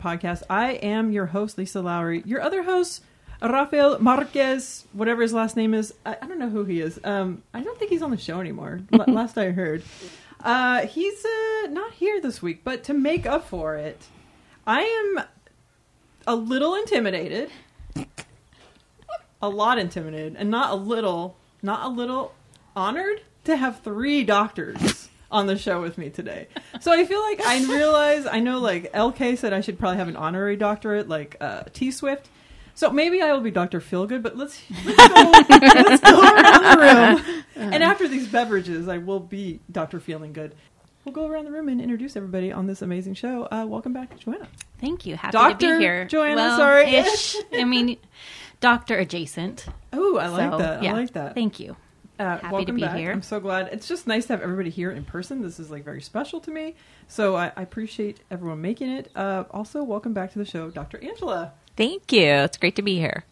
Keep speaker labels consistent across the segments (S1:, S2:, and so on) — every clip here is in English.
S1: Podcast. I am your host, Lisa Lawrie. Your other host, Rafael Marquez, whatever his last name is. I, I don't know who he is. Um, I don't think he's on the show anymore, l- last I heard. Uh, he's uh, not here this week, but to make up for it, I am a little intimidated. A lot intimidated, and not a little, not a little honored to have three doctors on the show with me today. So I feel like I realize I know like LK said I should probably have an honorary doctorate like uh, T Swift. So maybe I will be Dr. Feelgood, but let's let's go, let's go around the room. And after these beverages, I will be Dr. Feeling Good. We'll go around the room and introduce everybody on this amazing show. Uh, welcome back, Joanna.
S2: Thank you. Happy
S1: Doctor
S2: to be here.
S1: Joanna,
S2: well,
S1: sorry.
S2: Ish. I mean, doctor adjacent.
S1: Oh, I like
S2: So,
S1: that.
S2: yeah.
S1: I like that.
S2: Thank you.
S1: Uh,
S2: Happy to be
S1: back.
S2: here.
S1: I'm so glad. It's just nice to have everybody here in person. This is like very special to me. So I, I appreciate everyone making it. Uh, also, welcome back to the show, Dr. Angela.
S3: Thank you. It's great to be here.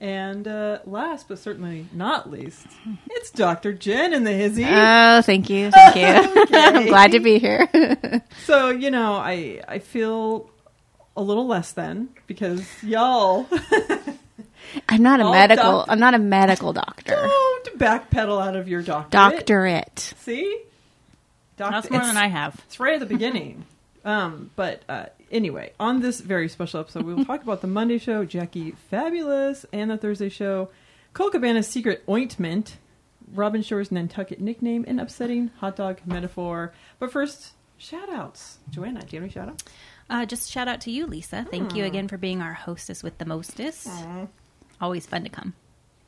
S1: And uh, last but certainly not least, it's Dr. Jenn in the hizzy.
S3: Oh, thank you. Thank you.
S1: Okay.
S3: I'm glad to be here.
S1: so you know, I I feel a little less than because y'all
S3: I'm not a
S1: All
S3: medical.
S1: doc-
S3: I'm not a medical doctor.
S1: don't backpedal out of your doctorate.
S3: Doctorate.
S1: See, Doc-
S2: That's more
S1: it's-
S2: than I have.
S1: It's right at the beginning. um, but uh, anyway, on this very special episode, we will talk about the Monday show, Jackie Fabulous, and the Thursday show, Colt Cabana's Secret Ointment, Robin Shorr's Nantucket nickname, and upsetting hot dog metaphor. But first, shout outs. Joanna, do you have any shout outs?
S2: Uh, just shout out to you, Lisa. Thank
S1: Hmm.
S2: you again for being our hostess with the mostest. Always fun to come.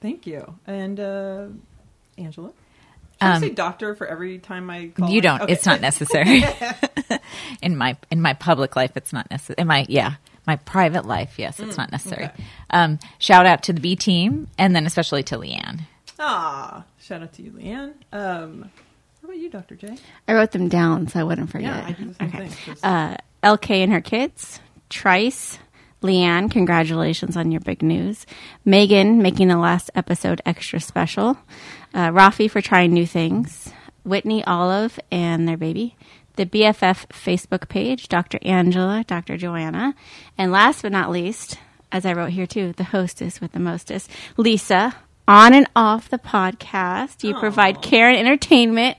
S1: Thank you. And uh, Angela? Should I
S3: Um,
S1: say doctor for every time I call
S3: You
S1: in?
S3: don't.
S1: Okay.
S3: It's not necessary. in my in my public life, it's not necessary. In my yeah, my private life, yes, it's not necessary.
S1: okay.
S3: Um, shout out to the B team, and then especially to Leanne.
S1: Ah, shout out to you, Leanne. Um, how about you, Dr. J?
S3: I wrote them down so I wouldn't forget.
S1: Yeah, I do the same
S3: okay.
S1: thing.
S3: Uh, LK and her kids, Trice, Leanne, congratulations on your big news. Megan making the last episode extra special. Uh, Rafi for trying new things. Whitney, Olive, and their baby. The BFF Facebook page, Dr. Angela, Dr. Joanna. And last but not least, as I wrote here too, the hostess with the mostest, Lisa, on and off the podcast. You provide care and entertainment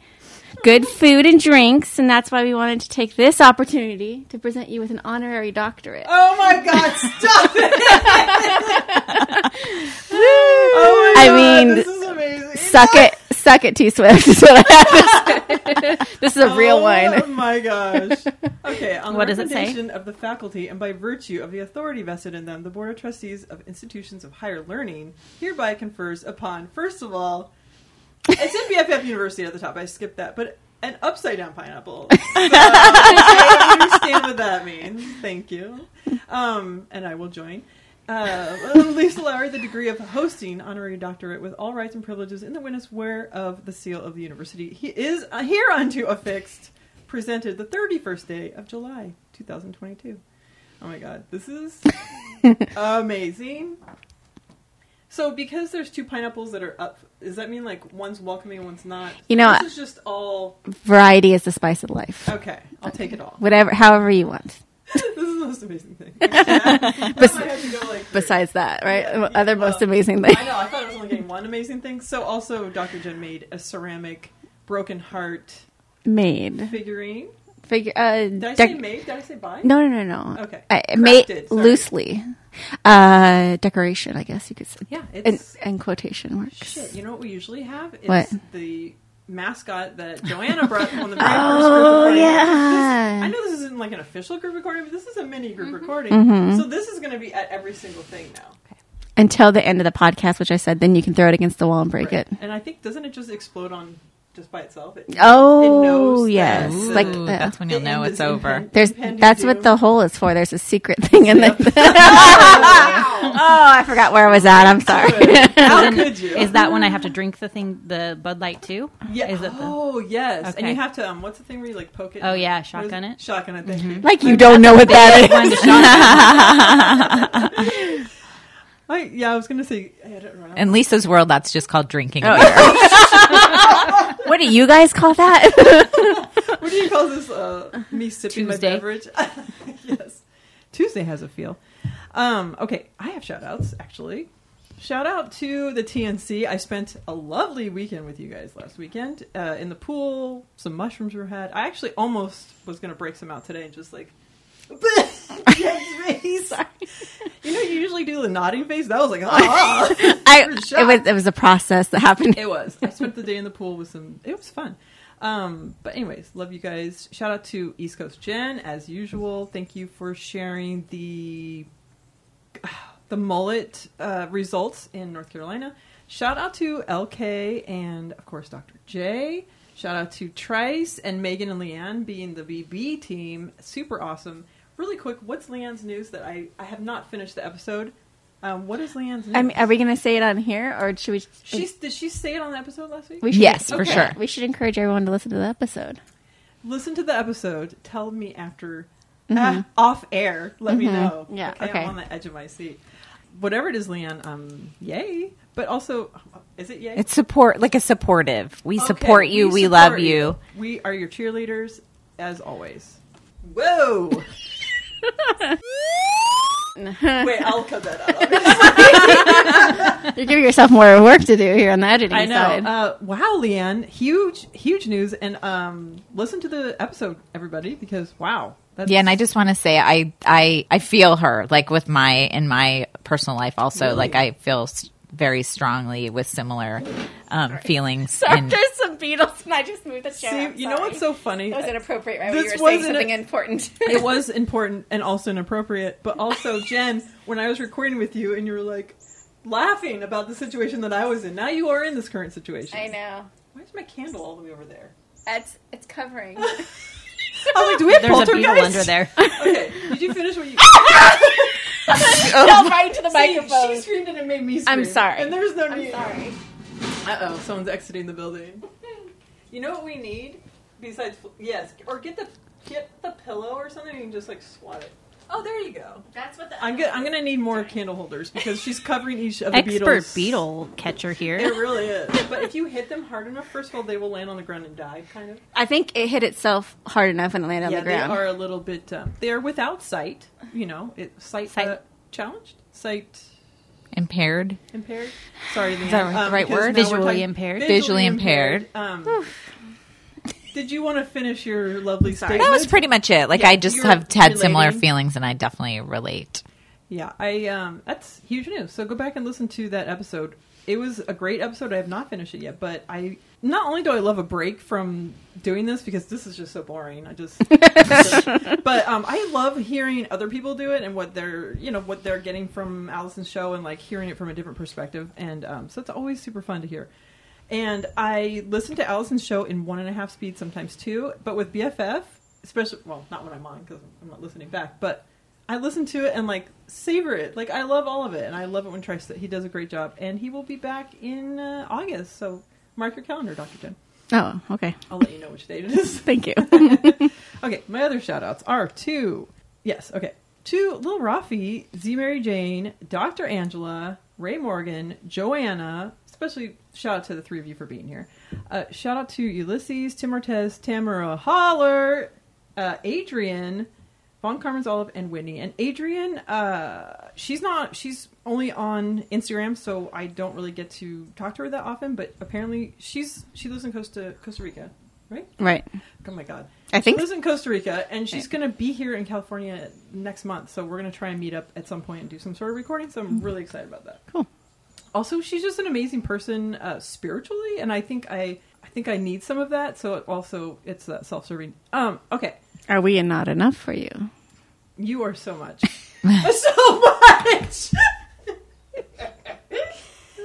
S3: good food and drinks, and that's why we wanted to take this opportunity to present you with an honorary doctorate.
S1: Oh my God! Stop it! oh my
S3: I
S1: God,
S3: mean,
S1: this is amazing.
S3: Suck it, suck it, T Swift. Is what I have to say. this is a real
S1: Oh
S3: one.
S1: my gosh. Okay, on the
S2: What does it say?
S1: recommendation of the faculty and by virtue of the authority vested in them, the Board of Trustees of Institutions of Higher Learning hereby confers upon, first of all, it's in BFF University at the top. I skipped that, but an upside down pineapple. So, I understand what that means. Thank you. Um, and I will join. Uh, Lisa Lawrie, the degree of hosting honorary doctorate with all rights and privileges in the witness wear of the seal of the university. He is hereunto affixed, presented the 31st day of July, 2022. Oh my god, this is amazing. So, because there's two pineapples that are up, does that mean like one's welcoming and one's not?
S3: You know,
S1: this is just all
S3: Variety is the spice of life.
S1: okay. I'll take it all.
S3: Whatever, however you want.
S1: this is the most amazing thing.
S3: Bes-
S1: might have to go, like,
S3: Besides that, right?
S1: Yeah,
S3: Other most amazing thing.
S1: I know. I thought I was only getting one amazing thing. So also, Dr. Jenn made a ceramic broken heart
S3: Made.
S1: figurine.
S3: Figure. Uh,
S1: Did I
S3: dec-
S1: say made? Did I say buy?
S3: No, no, no, no.
S1: Okay.
S3: I made loosely. Uh, decoration, I guess you could say.
S1: Yeah,
S3: And,
S1: it's
S3: and quotation marks.
S1: shit. You know what we usually have? It's
S3: What?
S1: the mascot that Joanna brought on the very first group
S3: Oh,
S1: recording.
S3: yeah.
S1: This- I know this isn't like an official group recording, but this is a mini group recording.
S3: Mm-hmm.
S1: So this is going to be at every single thing now.
S3: Until the end of the podcast, which I said, then you can throw it against the wall and break
S1: Right.
S3: it.
S1: And I think doesn't it just explode on just by itself? It,
S3: Oh,
S1: it knows
S3: yes.
S1: the-
S3: Like, Ooh, uh, that's
S4: when you'll know it's over.
S1: impen-
S3: There's that's what the hole is for. There's a secret thing in there.
S1: Wow.
S3: oh, I forgot where I was at. I'm sorry.
S1: How could you?
S2: Is that when I have to drink the thing, the Bud Light too?
S1: Yeah.
S2: Is it the,
S1: oh, yes. And you have to um. What's the thing where you like poke it?
S2: Oh, yeah,
S1: What is
S2: shotgun it?
S1: Shotgun it. Thank you.
S3: like you don't know what that
S2: one to
S3: is.
S1: I, yeah, I was gonna say. I don't know.
S4: In Lisa's world, that's just called drinking.
S3: Oh,
S4: beer.
S3: What do you guys call that?
S1: We're do you call this? Uh, me sipping
S2: Tuesday.
S1: my beverage. yes, Tuesday has a feel. Um, okay, I have shout outs actually. Shout out to the TNC. I spent a lovely weekend with you guys last weekend uh, in the pool. Some mushrooms were had. I actually almost was going to break some out today and just like. face. You know, you usually do the nodding face. That was like, ah.
S3: I, it was it was a process that happened.
S1: It was. I spent the day in the pool with some. It was fun. Um, but anyways, love you guys. Shout out to East Coast Jen as usual. Thank you for sharing the the mullet uh, results in North Carolina. Shout out to LK and of course Dr. J. Shout out to Trice and Megan and Leanne being the BB team. Super awesome. Really quick, what's Leanne's news that I I have not finished the episode. Um, what is Leanne's news?
S3: I mean, are we going to say it on here, or should we?
S1: She's, did she say it on the episode last week?
S3: we should,
S4: Yes, for sure.
S3: We should encourage everyone to listen to the episode.
S1: listen to the episode. Tell me after uh, off air. Let me know.
S3: Mm-hmm. Yeah,
S1: okay,
S3: okay.
S1: I'm on the edge of my seat. Whatever it is, Leanne. Um, yay! But also, is it yay?
S4: It's support, like a supportive. We
S1: Okay,
S4: support you. We,
S1: support
S4: love you.
S1: We are your cheerleaders, as always. Whoa! Wait, I'll cut that out.
S3: You're giving yourself more work to do here on the editing
S1: I know.
S3: side.
S1: Uh, wow, Leanne, huge, huge news, and um, listen to the episode, everybody, because wow, that's
S4: Yeah, and I just want to say I I I feel her like with my in my personal life also
S1: Really?
S4: like I feel s- very strongly with similar um, feelings
S3: Sorry,
S4: and
S3: there's some beetles, and I just moved the chair.
S1: See, you know what's so funny?
S3: That was inappropriate, right?
S1: This
S3: when you were saying
S1: wasn't
S3: something
S1: a-
S3: important.
S1: it was important and also inappropriate. But also, Jen, when I was recording with you and you were like laughing about the situation that I was in, now you are in this current situation.
S3: I know.
S1: Why is my candle all the way over there?
S3: It's it's covering.
S1: I was like, do we have
S2: There's a beetle
S1: poltergeist?
S2: under there.
S1: Okay, did you finish what you?
S3: Fell right into the
S1: See,
S3: microphone.
S1: she screamed and it made me scream.
S3: I'm sorry.
S1: And there's no
S3: I'm
S1: need.
S3: sorry.
S1: Uh oh, someone's exiting the building. You know what we need besides yes, or get the get the pillow or something and you can just like swat it. Oh, there you go.
S3: That's what the
S1: I'm good. I'm gonna need more candle holders because she's covering each of the
S2: Expert
S1: beetles.
S2: beetle catcher here.
S1: It
S2: here.
S1: really is. But if you hit them hard enough, first of all, they will land on the ground and die. Kind of.
S3: I think it hit itself hard enough and landed on
S1: yeah,
S3: the ground.
S1: they are a little bit. Um, they are without sight. You know, it sight,
S3: Sight.
S1: Uh, challenged, sight
S4: impaired.
S1: impaired. Sorry, Leanne.
S4: that the right
S1: because
S4: word?
S1: now we're
S2: Visually
S1: talking-
S2: impaired?
S4: Visually impaired.
S1: Um, did you want to finish your lovely statement?
S4: That was pretty much it. Like
S1: Yeah,
S4: I just have had similar feelings and I definitely relate.
S1: Yeah, I um that's huge news. So go back and listen to that episode. It was a great episode. I have not finished it yet, but I not only do I love a break from doing this because this is just so boring. I just but um I love hearing other people do it and what they're you know what they're getting from Allison's show and like hearing it from a different perspective. And um so it's always super fun to hear. And I listen to Allison's show in one and a half speed, sometimes two. But with BFF, especially, well, not when I'm on because I'm not listening back, but I listen to it and like savor it. Like I love all of it, and I love it when Trice he does a great job. And he will be back in uh, August, so mark your calendar, Doctor Jenn.
S3: oh, okay.
S1: I'll let you know which date it is.
S3: Thank you.
S1: Okay, my other shout outs are to, yes, okay, to Lil Rafi, Z Mary Jane, Dr. Angela, Ray Morgan, Joanna, especially shout out to the three of you for being here. Uh, shout out to Ulysses, Tim Ortez, Tamara Holler, uh, Adrian, Von Carmen's Olive, and Whitney. And Adrian, uh, she's not, she's only on Instagram, so I don't really get to talk to her that often, but apparently she's, she lives in Costa, Costa Rica, right?
S3: right.
S1: Oh my god.
S3: I think
S1: she lives in Costa Rica and she's going to be here in California next month. So we're going to try and meet up at some point and do some sort of recording. So I'm really excited about that.
S3: Cool.
S1: Also, she's just an amazing person uh, spiritually, and I think I I think I need some of that. So it also it's that self-serving. Um. Okay.
S3: Are we not enough for you?
S1: You are so much. so much.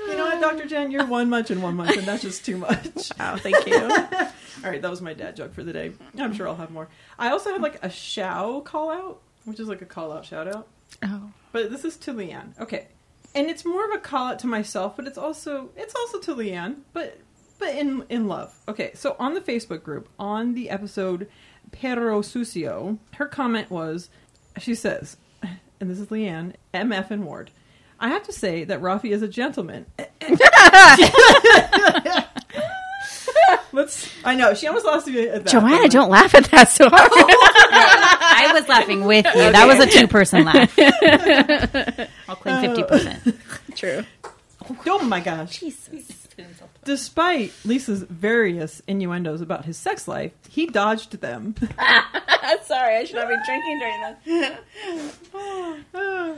S1: you know what, Dr. Jenn? You're one much and one much, and that's just too much.
S3: Oh, thank you.
S1: All right, that was my dad joke for the day. I'm sure I'll have more. I also have like a show call out, which is like a call out shout out.
S3: oh.
S1: But this is to Leanne. Okay. And it's more of a call out to myself, but it's also it's also to Leanne, but but in in love. Okay, so on the Facebook group, on the episode Perro Sucio, her comment was she says, and this is Leanne, MF and Ward. I have to say that Rafi is a gentleman. Let's I know she almost lost me at that.
S3: Joanna,
S1: but-
S3: don't laugh at that so hard.
S2: I was laughing with you. That was a two person laugh. I'll claim 50%.
S3: Uh, true.
S1: Oh, oh my gosh.
S2: Jesus.
S1: Despite Lisa's various innuendos about his sex life, he dodged them.
S3: Sorry, I should not be drinking during this.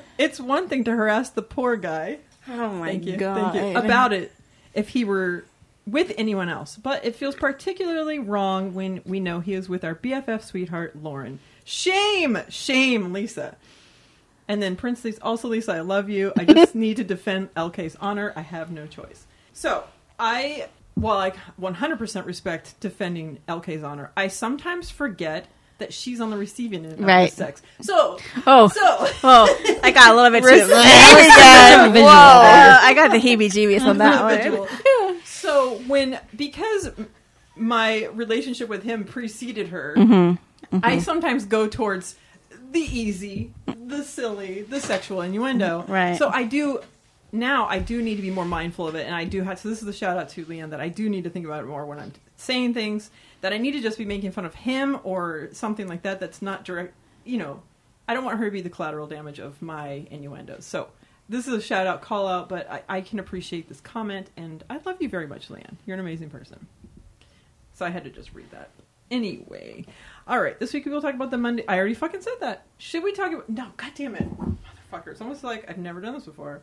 S1: it's one thing to harass the poor guy.
S3: Oh my
S1: Thank you.
S3: god.
S1: Thank you. About it if he were with anyone else, but it feels particularly wrong when we know he is with our BFF sweetheart Lauren. Shame, shame, Lisa. And then Prince Lisa, also Lisa, I love you. I just need to defend LK's honor. I have no choice. So I, while I 100% respect defending LK's honor, I sometimes forget that she's on the receiving end of
S3: Right.
S1: sex. So,
S3: Oh.
S1: so
S3: Oh, I got a little bit too.
S1: Respect.
S3: Whoa,
S2: visual
S3: I got the heebie-jeebies on that one.
S1: individual. so when because my relationship with him preceded her,
S3: Mm-hmm.
S1: I mm-hmm. sometimes go towards the easy, the silly, the sexual innuendo.
S3: Right.
S1: So I do now. I do need to be more mindful of it, and I do have. So this is a shout out to Leanne that I do need to think about it more when I'm saying things that I need to just be making fun of him or something like that. That's not direct. You know, I don't want her to be the collateral damage of my innuendos. So this is a shout out, call out, but I, I can appreciate this comment, and I love you very much, Leanne. You're an amazing person. So I had to just read that. Anyway, all right. This week we will talk about the Monday. I already fucking said that. Should we talk about? No, god damn it, motherfucker! It's almost like I've never done this before.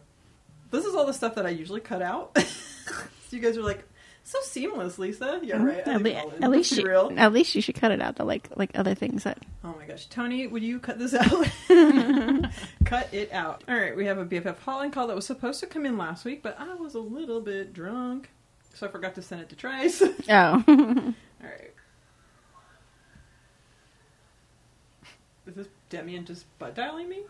S1: This is all the stuff that I usually cut out. so you guys are like, so seamless, Lisa. Yeah, right.
S3: At, le- at least you,
S1: real.
S3: at least you should cut it out. The like like other things that
S1: Oh my gosh, Tony, would you cut this out? cut it out. All right, we have a BFF hotline call that was supposed to come in last week, but I was a little bit drunk, so I forgot to send it to Trice.
S3: Oh
S1: right. Is this Demian just butt dialing me?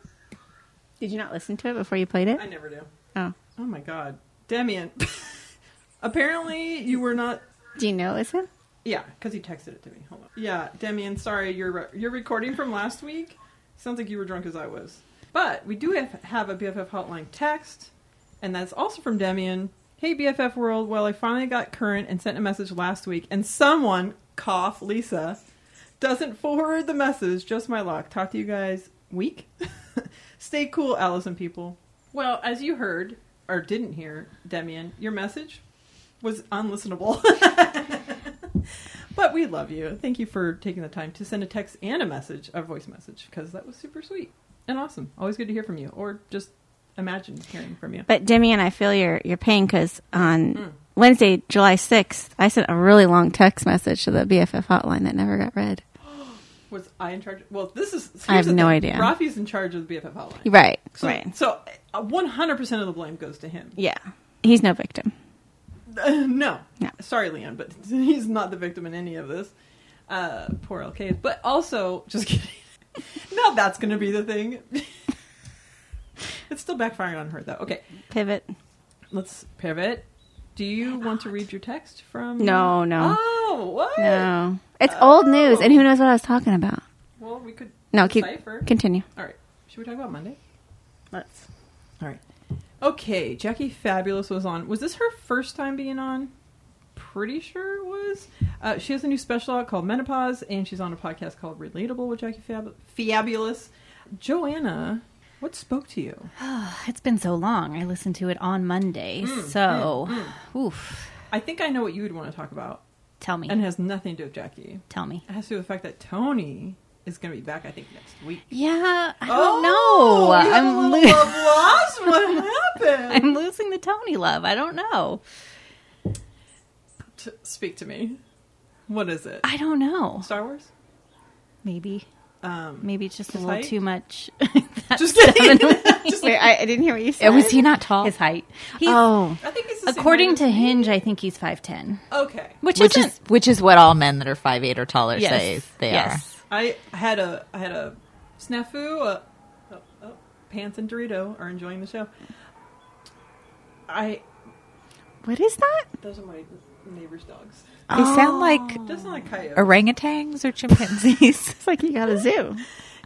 S3: did you not listen to it before you played it?
S1: I never do.
S3: Oh,
S1: Oh my god, Demian. Apparently, you were not.
S3: do you know it's him?
S1: Yeah, because he texted it to me. Hold on. Yeah, Demian, sorry, you're you're recording from last week. Sounds like you were drunk as I was. But we do have, have a BFF hotline text, and that's also from Demian. Hey BFF world, well I finally got current and sent a message last week, and someone cough Lisa doesn't forward the message. Just my luck. Talk to you guys week. Stay cool, Allison people. Well, as you heard or didn't hear, Demian, your message was unlistenable. but we love you. Thank you for taking the time to send a text and a message, a voice message, because that was super sweet and awesome. Always good to hear from you, or just imagine hearing from you.
S3: But Demian, I feel your your pain because on
S1: Mm.
S3: Wednesday, July sixth, I sent a really long text message to the BFF hotline that never got read.
S1: Was I in charge? Well, this is.
S3: I have no
S1: thing.
S3: idea.
S1: Rafi's in charge of the BFF hotline.
S3: Right,
S1: So,
S3: right,
S1: So, one hundred percent of the blame goes to him.
S3: yeah. He's no victim.
S1: Uh, no.
S3: No.
S1: Sorry, Leon, but he's not the victim in any of this. Uh, poor LK. But also, just kidding. now that's going to be the thing. it's still backfiring on her, though. Okay,
S3: Pivot.
S1: let's pivot. Do you want to read your text from?
S3: No, no.
S1: Oh, what?
S3: No, it's old news, and who knows what I was talking about?
S1: Well, we could.
S3: No, keep
S1: decipher.
S3: continue.
S1: All right. Should we talk about Monday?
S3: Let's.
S1: All right. Okay, Jackie Fabulous was on. Was this her first time being on? Pretty sure it was. Uh, she has a new special out called Menopause, and she's on a podcast called Relatable with Jackie Fab- Fabulous. Joanna, what spoke to you?
S2: It's been so long. I listened to it on Monday.
S1: Mm,
S2: so, oof.
S1: I think I know what you would want to talk about,
S2: Tell me.
S1: and it has nothing to do with Jackie.
S2: Tell me.
S1: It has to do with the fact that Tony is going to be back, I think, next week.
S2: Yeah, I don't
S1: Oh,
S2: know.
S1: you have a
S2: I'm,
S1: little
S2: lo-
S1: love lost? What happened?
S2: I'm losing the Tony love. I don't know.
S1: T- speak to me. What is it?
S2: I don't know.
S1: Star Wars?
S2: Maybe.
S1: Um,
S2: Maybe it's just a little
S1: height?
S2: too much.
S1: just kidding.
S3: Wait, I, I didn't hear what you said.
S4: Was he not tall?
S2: His height. He's,
S3: Oh,
S1: I think it's the same
S2: according to. Hinge, I think he's 5'10.
S1: Okay.
S2: Which,
S4: which
S2: isn't.
S4: which is what all men that are five eight or taller
S2: yes.
S4: say they
S2: are.
S1: I had a I had a snafu. Uh, oh, oh, Pants and Dorito are enjoying the show. I
S3: what is that?
S1: those are my neighbor's dogs.
S4: are. They sound like
S1: Doesn't like coyotes.
S4: orangutans or chimpanzees.
S3: It's like you got a zoo.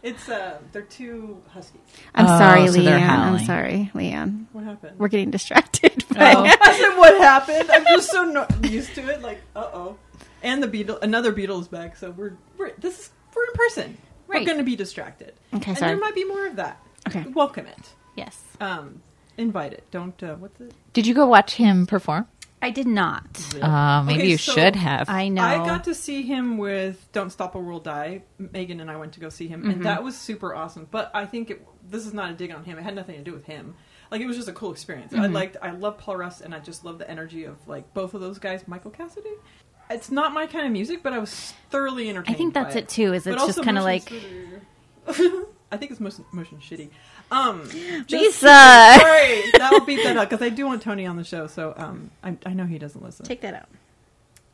S1: It's uh, they're two huskies.
S3: I'm
S4: Oh,
S3: sorry,
S4: so
S3: Leanne. I'm sorry, Leanne.
S1: What happened?
S3: We're getting distracted.
S2: Oh.
S1: I said, "What happened?" I'm just so no- used to it. Like, uh oh. and the beetle, another beetles back. So we're, we're this is we're in person. We're going to be distracted.
S3: Okay,
S1: and
S3: sorry.
S1: there might be more of that.
S3: Okay.
S1: welcome it.
S2: Yes.
S1: Um, invite it. Don't. Uh, what's it?
S4: Did you go watch him perform?
S2: I did not.
S4: Uh, maybe
S1: Okay,
S4: you
S1: so
S4: should have.
S2: I know.
S1: I got to see him with "Don't Stop a World Die." Megan and I went to go see him,
S2: Mm-hmm.
S1: and that was super awesome. But I think it, this is not a dig on him. It had nothing to do with him. Like it was just a cool experience.
S2: Mm-hmm.
S1: I liked. I love Paul Russ, and I just love the energy of like both of those guys. Michael Cassidy. It's not my kind of music, but I was thoroughly entertained.
S2: I think that's
S1: by
S2: it too. Is
S1: But
S2: it's just kind of
S1: motion
S2: like
S1: shitty. I think it's motion, motion shitty. Um,
S3: Lisa.
S1: sorry, that'll beat that out because I do want Tony on the show. So um, I, I know he doesn't listen.
S3: Take that out.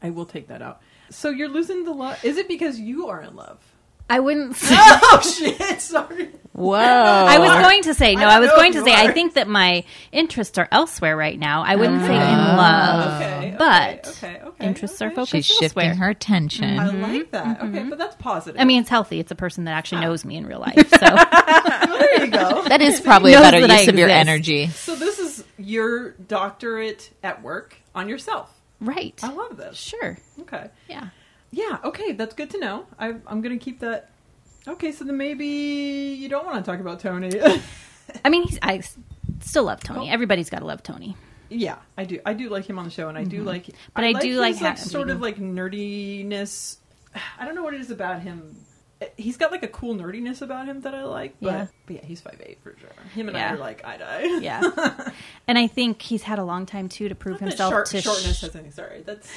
S1: I will take that out. So you're losing the love. Is it because you are in love?
S2: I wouldn't. Say,
S1: oh shit! Sorry.
S4: Whoa!
S2: I was going to say no.
S1: I
S2: I, was going to
S1: you
S2: say I think that my interests are elsewhere right now. I wouldn't say in
S4: Oh.
S2: love,
S1: Okay.
S2: but
S1: okay, okay, okay,
S2: interests are focused
S4: She's shifting
S2: elsewhere.
S4: her attention.
S1: I like that. Mm-hmm. Okay, but that's positive.
S2: I mean, it's healthy. It's a person that actually ah. knows me in real life. So
S1: Well, there you go.
S4: That is probably a better
S2: that I
S4: use of your energy.
S1: so this is your doctorate at work on yourself.
S2: right,
S1: I love this.
S2: sure,
S1: Okay.
S2: yeah.
S1: Yeah. Okay, that's good to know. I, I'm going to keep that. Okay, so then maybe you don't want to talk about Tony.
S2: I mean, he's, I s- still love Tony. Everybody's got to love Tony.
S1: Yeah, I do. I do like him on the show, and I do mm-hmm. like.
S2: But I do like
S1: his, like sort of mm-hmm. like nerdiness. I don't know what it is about him. He's got like a cool nerdiness about him that I like. But
S2: Yeah.
S1: but yeah, he's five eight for sure. Him and I are like eye to eye.
S2: Yeah, and I think he's had a long time too to prove
S1: Not
S2: himself to
S1: shortness
S2: sh-
S1: has any. Sorry, that's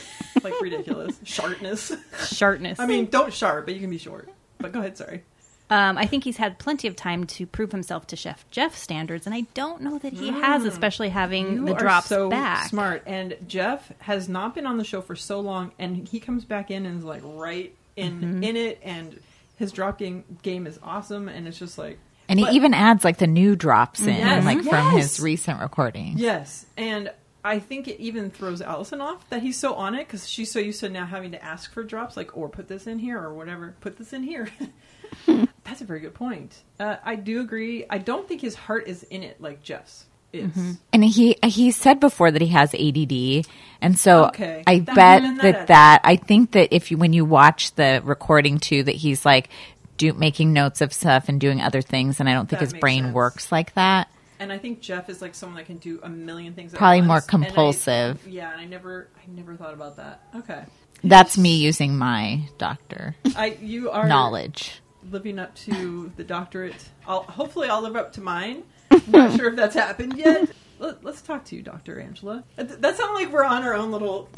S1: like ridiculous. Sharpness.
S2: sharpness.
S1: I mean, don't sharp, but you can be short. But go ahead. Sorry.
S2: Um, I think he's had plenty of time to prove himself to Chef Jeff standards, and I don't know that he has, especially having
S1: Mm. You
S2: the
S1: are
S2: drops
S1: so
S2: back.
S1: smart. And Jeff has not been on the show for so long, and he comes back in and is like right in
S2: Mm-hmm.
S1: in it, and his drop game game is awesome, and it's just like
S4: And he even adds like the new drops in,
S1: Yes.
S4: like from
S1: Yes.
S4: his recent recording.
S1: yes, and I think it even throws Allison off that he's so on it because she's so used to now having to ask for drops, like or put this in here or whatever, put this in here. That's a very good point. Uh, I do agree. I don't think his heart is in it like Jeff's is. Mm-hmm.
S4: And he he said before that he has ADD, and so
S1: Okay.
S4: I bet
S1: that-
S4: that I think that if you when you watch the recording too, that he's like do making notes of stuff and doing other things, and I don't think
S1: That
S4: his brain
S1: sense.
S4: works like that.
S1: And I think Jeff is like someone that can do a million things. At
S4: Probably more
S1: once. And I-
S4: compulsive.
S1: yeah, and I never, I never thought about that. Okay,
S4: That's me using my doctor
S1: I you are
S4: knowledge.
S1: living up to the doctorate. I'll hopefully I'll live up to mine. Not sure if that's happened yet. Let, us talk to you, Doctor Angela. Uh, That sounds like we're on our own little.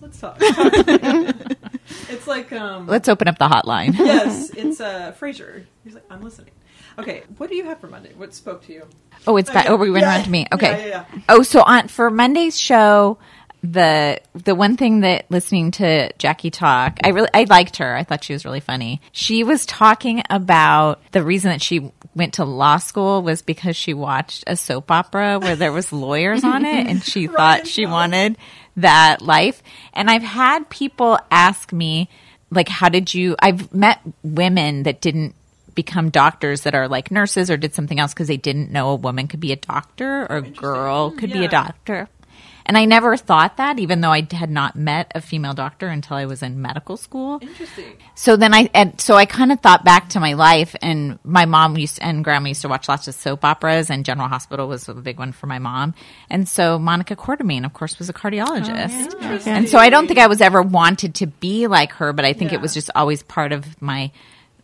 S1: Let's talk. it's like um.
S4: Let's open up the hotline.
S1: yes, it's uh Frasier. He's like, I'm listening. Okay, what do you have for Monday? What spoke to you?
S4: Oh, it's back.
S1: Okay.
S4: Oh, we went
S1: Yeah.
S4: around to me. Okay.
S1: Yeah, yeah,
S4: Oh, so on for Monday's show, the the one thing that listening to Jackie talk, I really I liked her. I thought she was really funny. She was talking about the reason that she went to law school was because she watched a soap opera where there was lawyers on it, and she
S1: Right,
S4: thought she wanted that life. And I've had people ask me, like, how did you? I've met women that didn't become doctors that are like nurses or did something else because they didn't know a woman could be a doctor or a girl could be a doctor. And I never thought that, even though I had not met a female doctor until I was in medical school.
S1: Interesting.
S4: So then I, and so I kind of thought back to my life, and my mom used to, and grandma used to watch lots of soap operas, and General Hospital was a big one for my mom. And so Monica Quartermaine, of course, was a cardiologist.
S1: Oh, Interesting.
S4: And so I don't think I was ever wanted to be like her, but I think
S1: Yeah.
S4: it was just always part of my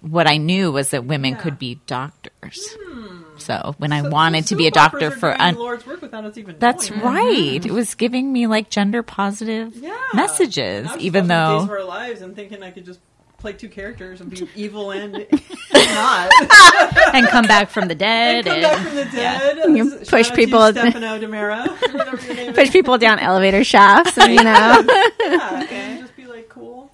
S4: what I knew was that women
S1: Yeah.
S4: could be doctors. Hmm. So when I
S1: So-
S4: wanted
S1: so
S4: to be a doctor for un-
S1: Lord's work without us even.
S4: that's
S1: knowing.
S4: right. It was giving me like gender positive
S1: Yeah.
S4: messages, even
S1: though Days of Our Lives and thinking I could just play two characters and be evil and not.
S2: and come back from the dead.
S1: and come
S2: and-
S1: back from the dead.
S3: You
S1: Shout
S3: push people-
S1: Stefano DiMera. your name
S3: Push people down elevator shafts, and you know.
S1: Yeah, uh, and just be like cool.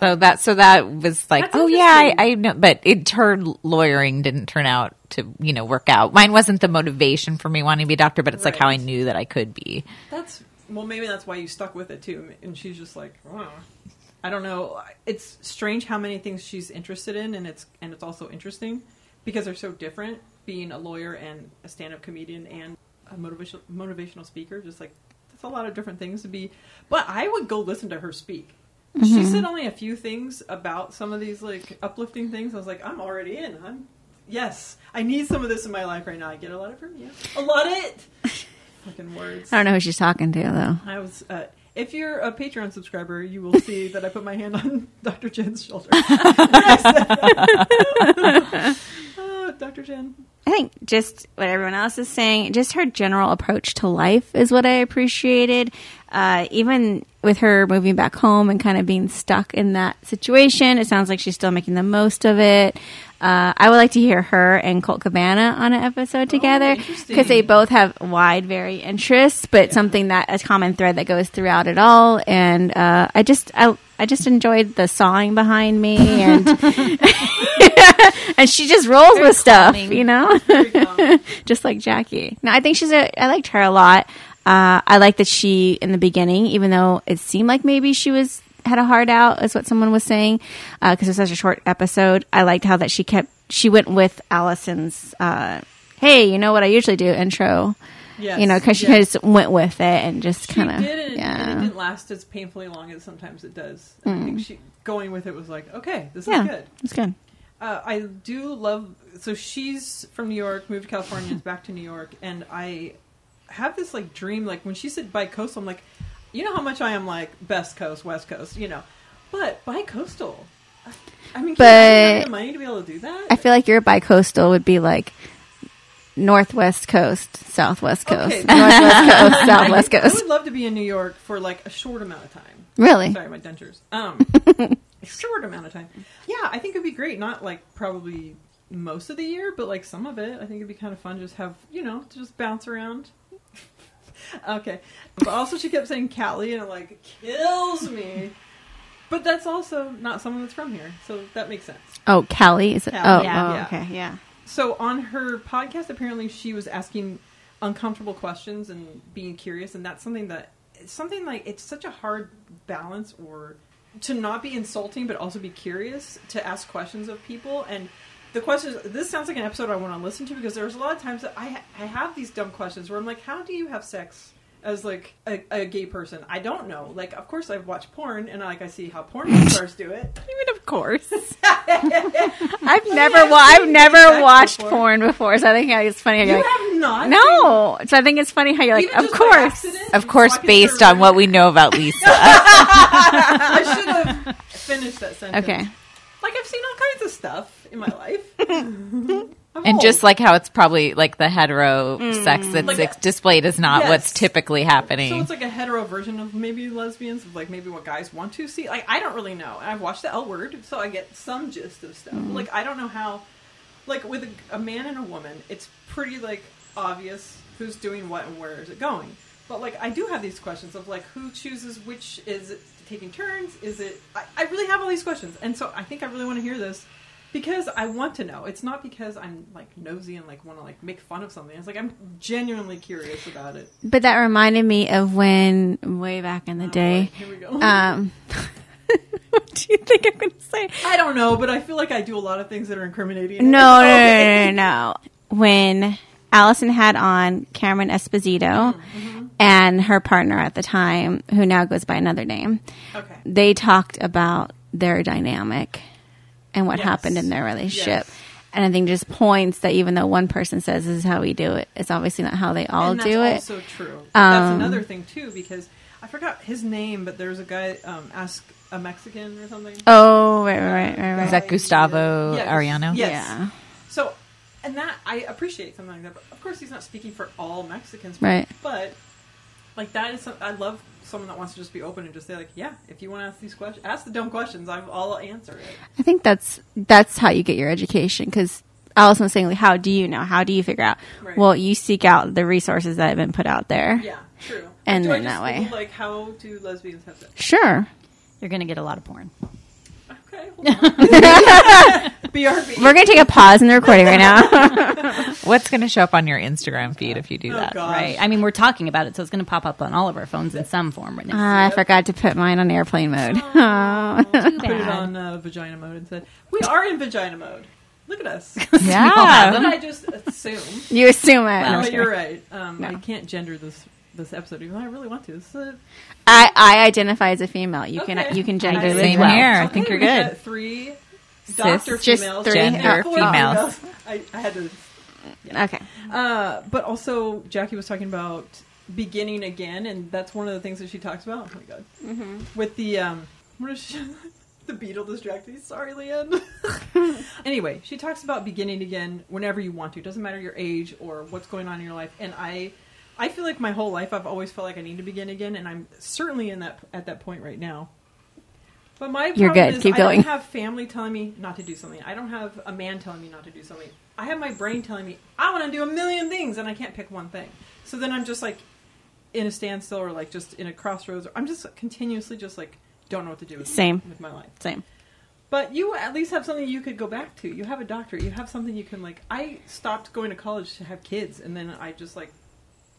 S4: so that so that was like,
S1: That's
S4: oh yeah, I. I know, but it her lawyering didn't turn out to you know work out. Mine wasn't the motivation for me wanting to be a doctor, but it's like how I knew that I could be.
S1: That's well, maybe that's why you stuck with it too. And she's just like, oh. I don't know. It's strange how many things she's interested in, and it's and it's also interesting because they're so different. Being a lawyer and a stand-up comedian and a motivational motivational speaker, just like that's a lot of different things to be. But I would go listen to her speak. she mm-hmm. said only a few things about some of these like uplifting things. I was like, I'm already in. I'm yes, I need some of this in my life right now. I get a lot of from you. A lot of it. Fucking words.
S3: I don't know who she's talking to though.
S1: I was. Uh, if you're a Patreon subscriber, you will see that I put my hand on Dr. Jenn's shoulder. oh, Dr. Jenn.
S3: I think just what everyone else is saying, just her general approach to life is what I appreciated. Uh, even with her moving back home and kind of being stuck in that situation, it sounds like she's still making the most of it. Uh, I would like to hear her and Colt Cabana on an episode together because they both have wide, very interests, but something that a common thread that goes throughout it all. And uh, I just, I, I just enjoyed the sawing behind me, and and she just rolls with stuff,
S2: calming.
S3: you know just like Jackie. No, I think she's a. I liked her a lot. Uh, I like that she in the beginning, even though it seemed like maybe she was had a heart out, is what someone was saying, because it's such a short episode. I liked how that she kept. She went with Allison's. Uh, hey, you know what I usually do intro.
S1: Yes.
S3: You know, because she
S1: yes.
S3: just went with it and just kind of
S1: did, and, and it
S3: yeah, Mm.
S1: didn't last as painfully long as sometimes it does. And I think she going with it was like, okay, this
S3: yeah,
S1: is good.
S3: it's good.
S1: Uh, I do love. So she's from New York, moved to California, is back to New York, and I have this like dream. Like when she said bi-coastal, I'm like, you know how much I am like best coast, west coast, you know, but bi-coastal. I- I mean, I
S3: But-
S1: the money to be able to do that?
S3: I feel like your bi-coastal would be like northwest coast, southwest coast,
S1: Okay.
S3: northwest coast,
S1: I,
S3: southwest
S1: I would love to be in New York for like a short amount of time.
S3: Really?
S1: Sorry, my dentures. Um, a short amount of time. Yeah, I think it'd be great. Not like probably most of the year, but like some of it. I think it'd be kind of fun. Just have you know to just bounce around. Okay, but also she kept saying Cali, and it like kills me. But that's also not someone that's from here, so that makes sense.
S3: Oh, Callie is it?
S1: Callie,
S3: oh,
S1: yeah.
S3: oh,
S1: Yeah.
S3: okay, yeah.
S1: So on her podcast, apparently she was asking uncomfortable questions and being curious, and that's something that something like it's such a hard balance or to not be insulting but also be curious to ask questions of people and the questions this sounds like an episode i want to listen to because there's a lot of times that i ha- i have these dumb questions where i'm like how do you have sex as like a, a gay person i don't know like of course i've watched porn and like i see how porn stars do it
S3: I mean, of course. I've never, wa- I've never watched
S1: before.
S3: porn before, so I think it's funny.
S1: You
S3: like,
S1: have not
S3: no, so I think it's funny how you're like, of course.
S1: accident?
S4: Of course, based on what we know about Lisa.
S1: I should have finished that sentence.
S3: Okay.
S1: Like I've seen all kinds of stuff in my life.
S4: And just like how it's probably like the hetero sex that's
S1: Like
S4: ex-
S1: a-
S4: displayed is not
S1: Yes.
S4: what's typically happening.
S1: so it's like a hetero version of maybe lesbians, of like maybe what guys want to see. Like I don't really know. I've watched the L Word, so I get some gist of stuff.
S3: Mm-hmm.
S1: Like I don't know how. Like with a, a man and a woman, it's pretty like obvious who's doing what and where is it going. But like I do have these questions of like who chooses which is it taking turns? Is it? I, I really have all these questions, and so I think I really want to hear this because I want to know. It's not because I'm like nosy and like want to like make fun of something. It's like I'm genuinely curious about it.
S3: But that reminded me of when, way back in the
S1: Oh,
S3: day,
S1: here we go.
S3: um, what do you think I'm going to say?
S1: I don't know, but I feel like I do a lot of things that are incriminating.
S3: No, no, no,
S1: Okay.
S3: no, no, no. When Allison had on Cameron Esposito and her partner at the time, who now goes by another name,
S1: Okay.
S3: they talked about their dynamic and what
S1: Yes.
S3: happened in their relationship.
S1: Yes.
S3: And I think just points that even though one person says this is how we do it, it's obviously not how they all
S1: and
S3: do it.
S1: also true. that's
S3: Um,
S1: another thing too, because I forgot his name, but there's a guy, um, ask a Mexican or something.
S3: Oh, right, right, right, right.
S4: Is that Gustavo
S1: Yeah,
S4: Arellano?
S1: Yes.
S3: Yeah.
S1: So, and that I appreciate something like that. But of course, he's not speaking for all Mexicans,
S3: Right.
S1: But like that is, some, I love someone that wants to just be open and just say like, yeah, if you want to ask these questions, ask the dumb questions. I've, I'll answer it.
S3: I think that's that's how you get your education because Allison was saying, like, how do you know? How do you figure out?
S1: Right.
S3: Well, you seek out the resources that have been put out there.
S1: Yeah, true.
S3: And
S1: do I
S3: then
S1: just
S3: that way.
S1: Like, how do lesbians have sex?
S3: Sure.
S2: You're going to get a lot of porn.
S1: Okay. BRB.
S3: We're going to take a pause in the recording right now.
S4: What's going to show up on your Instagram feed if you do
S1: Oh,
S4: that?
S1: gosh.
S2: Right. I mean, we're talking about it, so it's going to pop up on all of our phones in some form right now.
S3: Ah, I forgot to put mine on airplane mode. Oh.
S2: Too
S1: Put it
S2: bad.
S1: on uh, vagina mode and said, "We are in vagina mode. Look at us."
S4: Yeah.
S1: Did I just assume?
S3: you assume it.
S2: Well,
S3: No,
S1: but you're right. Um,
S3: No.
S1: I can't gender this this episode, even though I really want to. This is a,
S3: I, I identify as a female. You
S1: Okay.
S3: can you can gender
S1: I
S3: it as
S4: Same
S3: well.
S4: here. I think you're good.
S1: Three doctor
S3: just
S1: females,
S3: three
S4: Gender
S1: four
S4: females.
S1: I, I had to
S3: Okay.
S1: Uh, but also, Jackie was talking about beginning again, and that's one of the things that she talks about. Oh my god!
S3: Mm-hmm.
S1: With the um, what is she? the beetle distracted me. Sorry, Leanne. anyway, she talks about beginning again whenever you want to. Doesn't matter your age or what's going on in your life. And I, I feel like my whole life I've always felt like I need to begin again, and I'm certainly in that at that point right now. But my
S3: You're
S1: problem
S3: good.
S1: is
S3: Keep
S1: I
S3: going.
S1: don't have family telling me not to do something. I don't have a man telling me not to do something. I have my brain telling me I want to do a million things, and I can't pick one thing. So then I'm just like in a standstill, or like just in a crossroads. or I'm just continuously just like don't know what to do with,
S3: Same.
S1: with my life.
S3: Same.
S1: But you at least have something you could go back to. You have a doctor. You have something you can like. I stopped going to college to have kids, and then I just like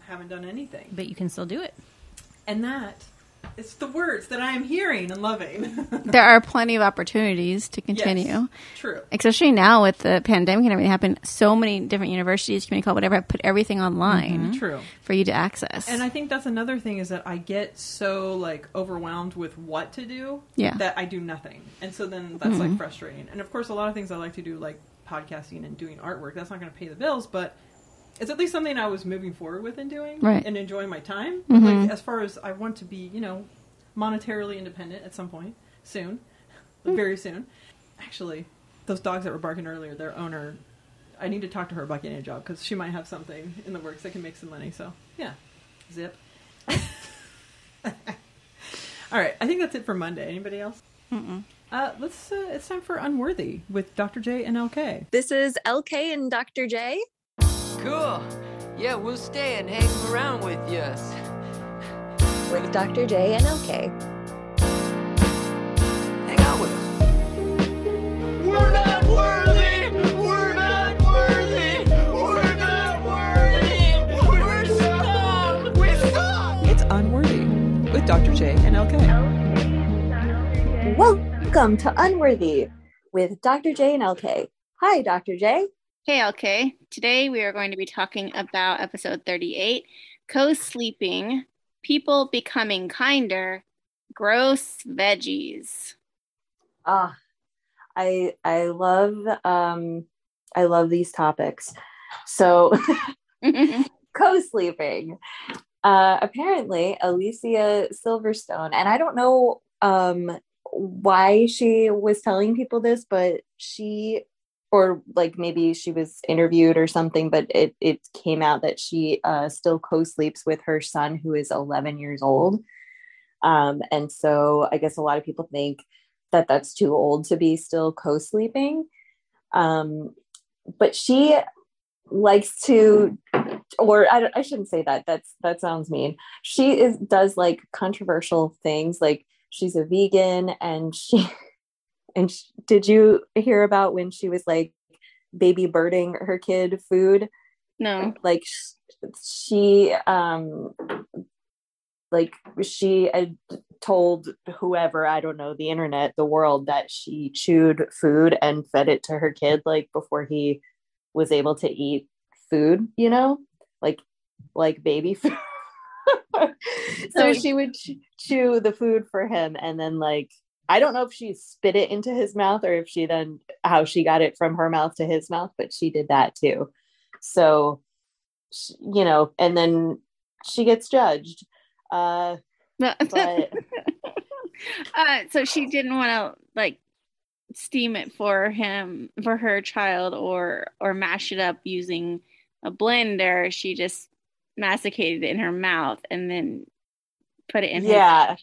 S1: haven't done anything.
S2: But you can still do it.
S1: And that is the words that I am hearing and loving.
S3: There are plenty of opportunities to continue.
S1: Yes, true.
S3: Especially now with the pandemic and everything happened, so many different universities, community college, whatever, have put everything online mm-hmm,
S1: True.
S3: for you to access.
S1: And I think that's another thing is that I get so like overwhelmed with what to do
S3: Yeah.
S1: that I do nothing. And so then that's like mm-hmm. frustrating. And of course a lot of things I like to do like podcasting and doing artwork, that's not going to pay the bills, but it's at least something I was moving forward with and doing
S3: Right.
S1: and enjoying my time. Like as far as I want to be, you know, monetarily independent at some point soon. Very soon. Actually, those dogs that were barking earlier, their owner I need to talk to her about getting a job because she might have something in the works that can make some money. So yeah, zip. All right, I think that's it for Monday. Anybody else? Mm-mm. Uh, let's. Uh, it's time for Unworthy with Dr. J and LK.
S5: This is LK and Dr. J.
S6: Cool. Yeah, we'll stay and hang around with you.
S5: with Dr. J and LK.
S6: Hang out with us. We're not worthy! We're not worthy! We're not worthy! We're scum! We're scum!
S1: It's Unworthy with Dr. J and LK.
S5: Welcome to Unworthy with Dr. J and LK. Hi, Dr. J.
S7: Hey, LK. Today we are going to be talking about episode 38 Co sleeping, people becoming kinder, gross veggies.
S5: Ah, I I love um I love these topics. So co-sleeping. Uh apparently Alicia Silverstone, and I don't know um why she was telling people this, but she or like maybe she was interviewed or something, but it it came out that she uh still co-sleeps with her son who is 11 years old. Um and so I guess a lot of people think that that's too old to be still co-sleeping um but she likes to or I, I shouldn't say that that's that sounds mean she is does like controversial things like she's a vegan and she and sh did you hear about when she was like baby birding her kid food?
S7: No.
S5: like sh- she um like she had told whoever i don't know the internet the world that she chewed food and fed it to her kid like before he was able to eat food you know? Like like baby food. So she would ch- chew the food for him and then like i don't know if she spit it into his mouth or if she then how she got it from her mouth to his mouth but she did that too so you know and then she gets judged uh
S7: But, uh, so she didn't want to like steam it for him for her child or or mash it up using a blender. She just masticated it in her mouth and then put it in his
S5: yeah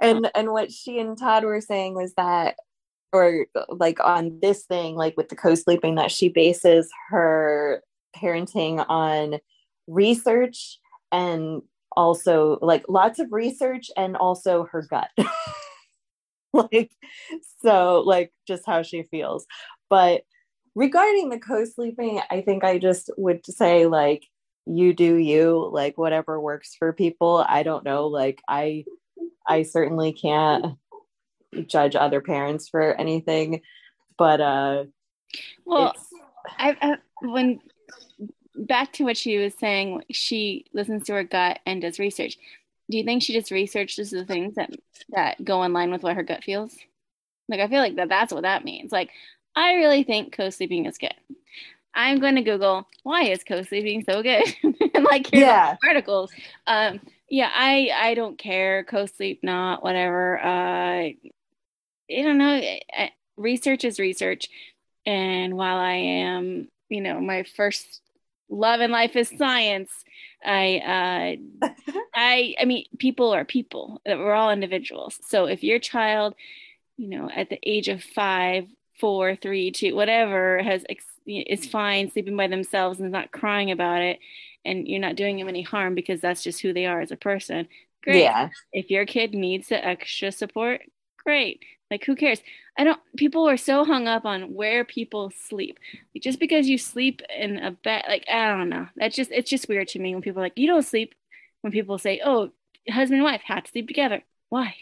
S5: and and what she and todd were saying was that or like on this thing like with the co-sleeping that she bases her parenting on research and also like lots of research and also her gut. Like so like just how she feels. But regarding the co-sleeping i think i just would say like you do you like whatever works for people. I don't know like i i certainly can't judge other parents for anything but uh
S7: Well, I, I when back to what she was saying, she listens to her gut and does research. Do you think she just researches the things that that go in line with what her gut feels? Like I feel like that that's what that means. Like I really think co-sleeping is good. I'm going to Google why is co-sleeping so good, and like here's
S5: Yeah.
S7: articles. Um, yeah, I I don't care co-sleep not whatever. Uh, I don't know. Research is research, and while I am, you know, my first love in life is science. I uh, I I mean, people are people. That we're all individuals. So if your child, you know, at the age of five, four, three, two, whatever, has ex- is fine sleeping by themselves and is not crying about it, and you're not doing them any harm because that's just who they are as a person. Great.
S5: Yeah.
S7: If your kid needs the extra support, great. Like who cares? I don't people are so hung up on where people sleep. Like, just because you sleep in a bed like I don't know. That's just it's just weird to me when people are like you don't sleep when people say, "Oh, husband and wife have to sleep together." Why?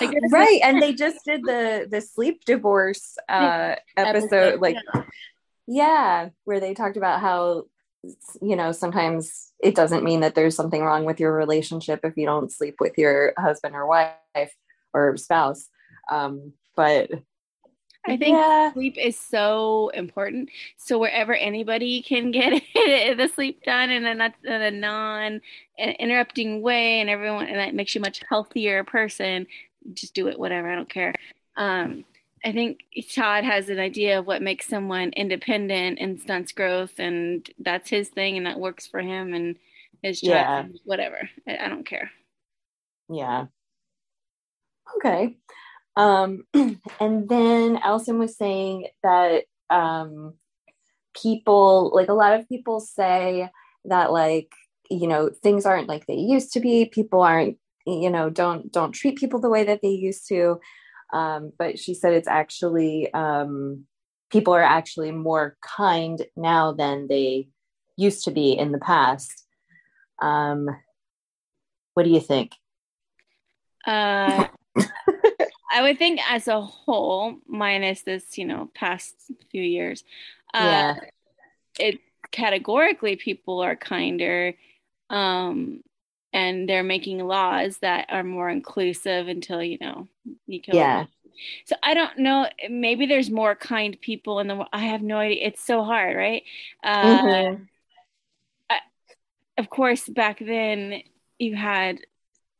S7: Like
S5: right and they just did the the sleep divorce uh episode
S7: Episode,
S5: like
S7: yeah.
S5: yeah where they talked about how you know sometimes it doesn't mean that there's something wrong with your relationship if you don't sleep with your husband or wife or spouse um but
S7: I think
S5: yeah
S7: sleep is so important. So wherever anybody can get the sleep done in a in a non interrupting way, and everyone and that makes you a much healthier person. Just do it, whatever. I don't care. Um, I think Todd has an idea of what makes someone independent and stunts growth, and that's his thing, and that works for him and his job.
S5: Yeah.
S7: Whatever. I, I don't care.
S5: yeah okay um and then Allison was saying that um people like a lot of people say that like you know things aren't like they used to be people aren't you know don't don't treat people the way that they used to um but she said it's actually um people are actually more kind now than they used to be in the past um what do you think
S7: Uh, I would think as a whole, minus this, you know, past few years, uh,
S5: Yeah.
S7: it categorically people are kinder, um, and they're making laws that are more inclusive until you know you kill.
S5: Yeah.
S7: So I don't know. Maybe there's more kind people in the. wo- I have no idea. It's so hard, right? Uh,
S5: Mhm.
S7: Of course, back then you had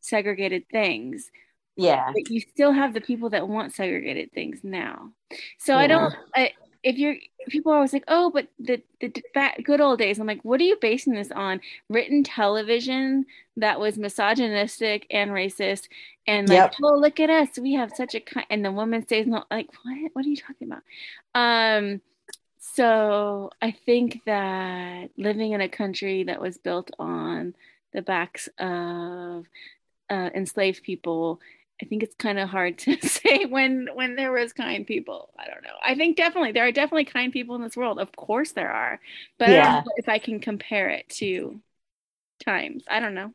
S7: segregated things.
S5: yeah
S7: but you still have the people that want segregated things now. So I don't. I, if you're, people are always like, "Oh, but the the d- good old days." I'm like, "What are you basing this on? Written television that was misogynistic and racist, and like,
S5: Yep.
S7: oh, look at us, we have such a kind." And the woman says, not like, what? What are you talking about?" Um. So I think that living in a country that was built on the backs of uh, enslaved people I think it's kind of hard to say when when there was kind people. I don't know. I think definitely there are definitely kind people in this world. Of course there are, but I
S5: Yeah.
S7: know if I can compare it to times. I don't know.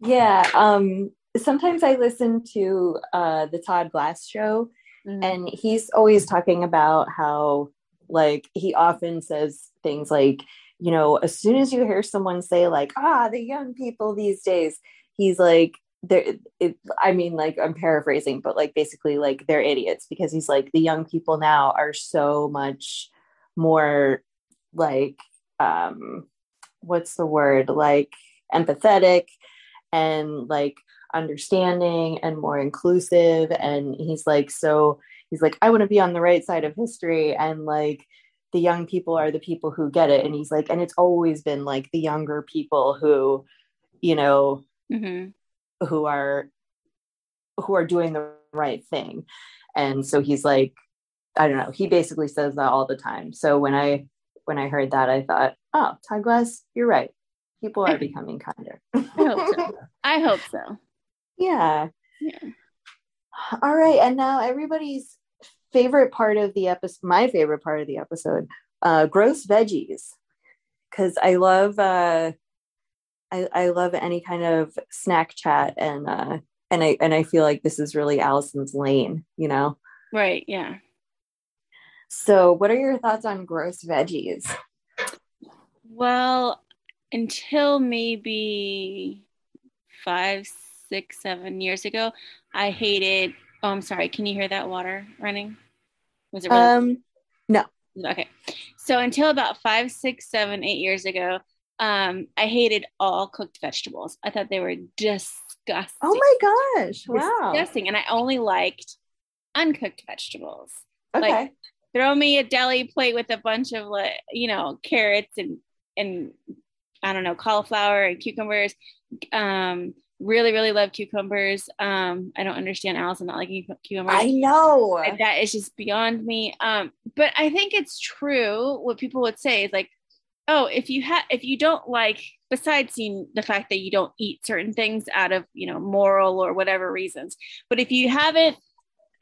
S5: Yeah. Um, sometimes I listen to uh, the Todd Glass show,
S7: Mhm.
S5: and he's always talking about how, like, he often says things like, you know, as soon as you hear someone say, like, ah, the young people these days, he's like, they're, it, I mean, like, I'm paraphrasing, but like, basically, like, they're idiots because he's like, the young people now are so much more like, um, what's the word? Like, empathetic and like understanding and more inclusive and he's like so he's like i want to be on the right side of history and like the young people are the people who get it and he's like and it's always been like the younger people who you know
S7: Mhm.
S5: Who are who are doing the right thing. And so he's like i don't know he basically says that all the time. So when i when i heard that i thought oh todd glass you're right. People are becoming kinder.
S7: I hope so. I hope so.
S5: yeah.
S7: Yeah.
S5: all right. And now everybody's favorite part of the episode my favorite part of the episode uh gross veggies. Because i love uh I, I love any kind of snack chat and uh and i and i feel like this is really allison's lane you know
S7: Right. Yeah.
S5: so what are your thoughts on gross veggies
S7: Well, until maybe five, six, seven years ago, I hated. Oh, I'm sorry. Can you hear that water running? Was it really?
S5: Um, no.
S7: okay. So until about five, six, seven, eight years ago, um, I hated all cooked vegetables. I thought they were disgusting.
S5: oh my gosh. Wow.
S7: disgusting, and I only liked uncooked vegetables.
S5: Okay.
S7: like- Throw me a deli plate with a bunch of like you know carrots and and I don't know cauliflower and cucumbers. Um, really, really love cucumbers. Um, I don't understand Allison not liking cu- cucumbers.
S5: I know.
S7: that is just beyond me. Um, but I think it's true what people would say is like, oh, if you have if you don't like besides seeing the fact that you don't eat certain things out of you know moral or whatever reasons, but if you haven't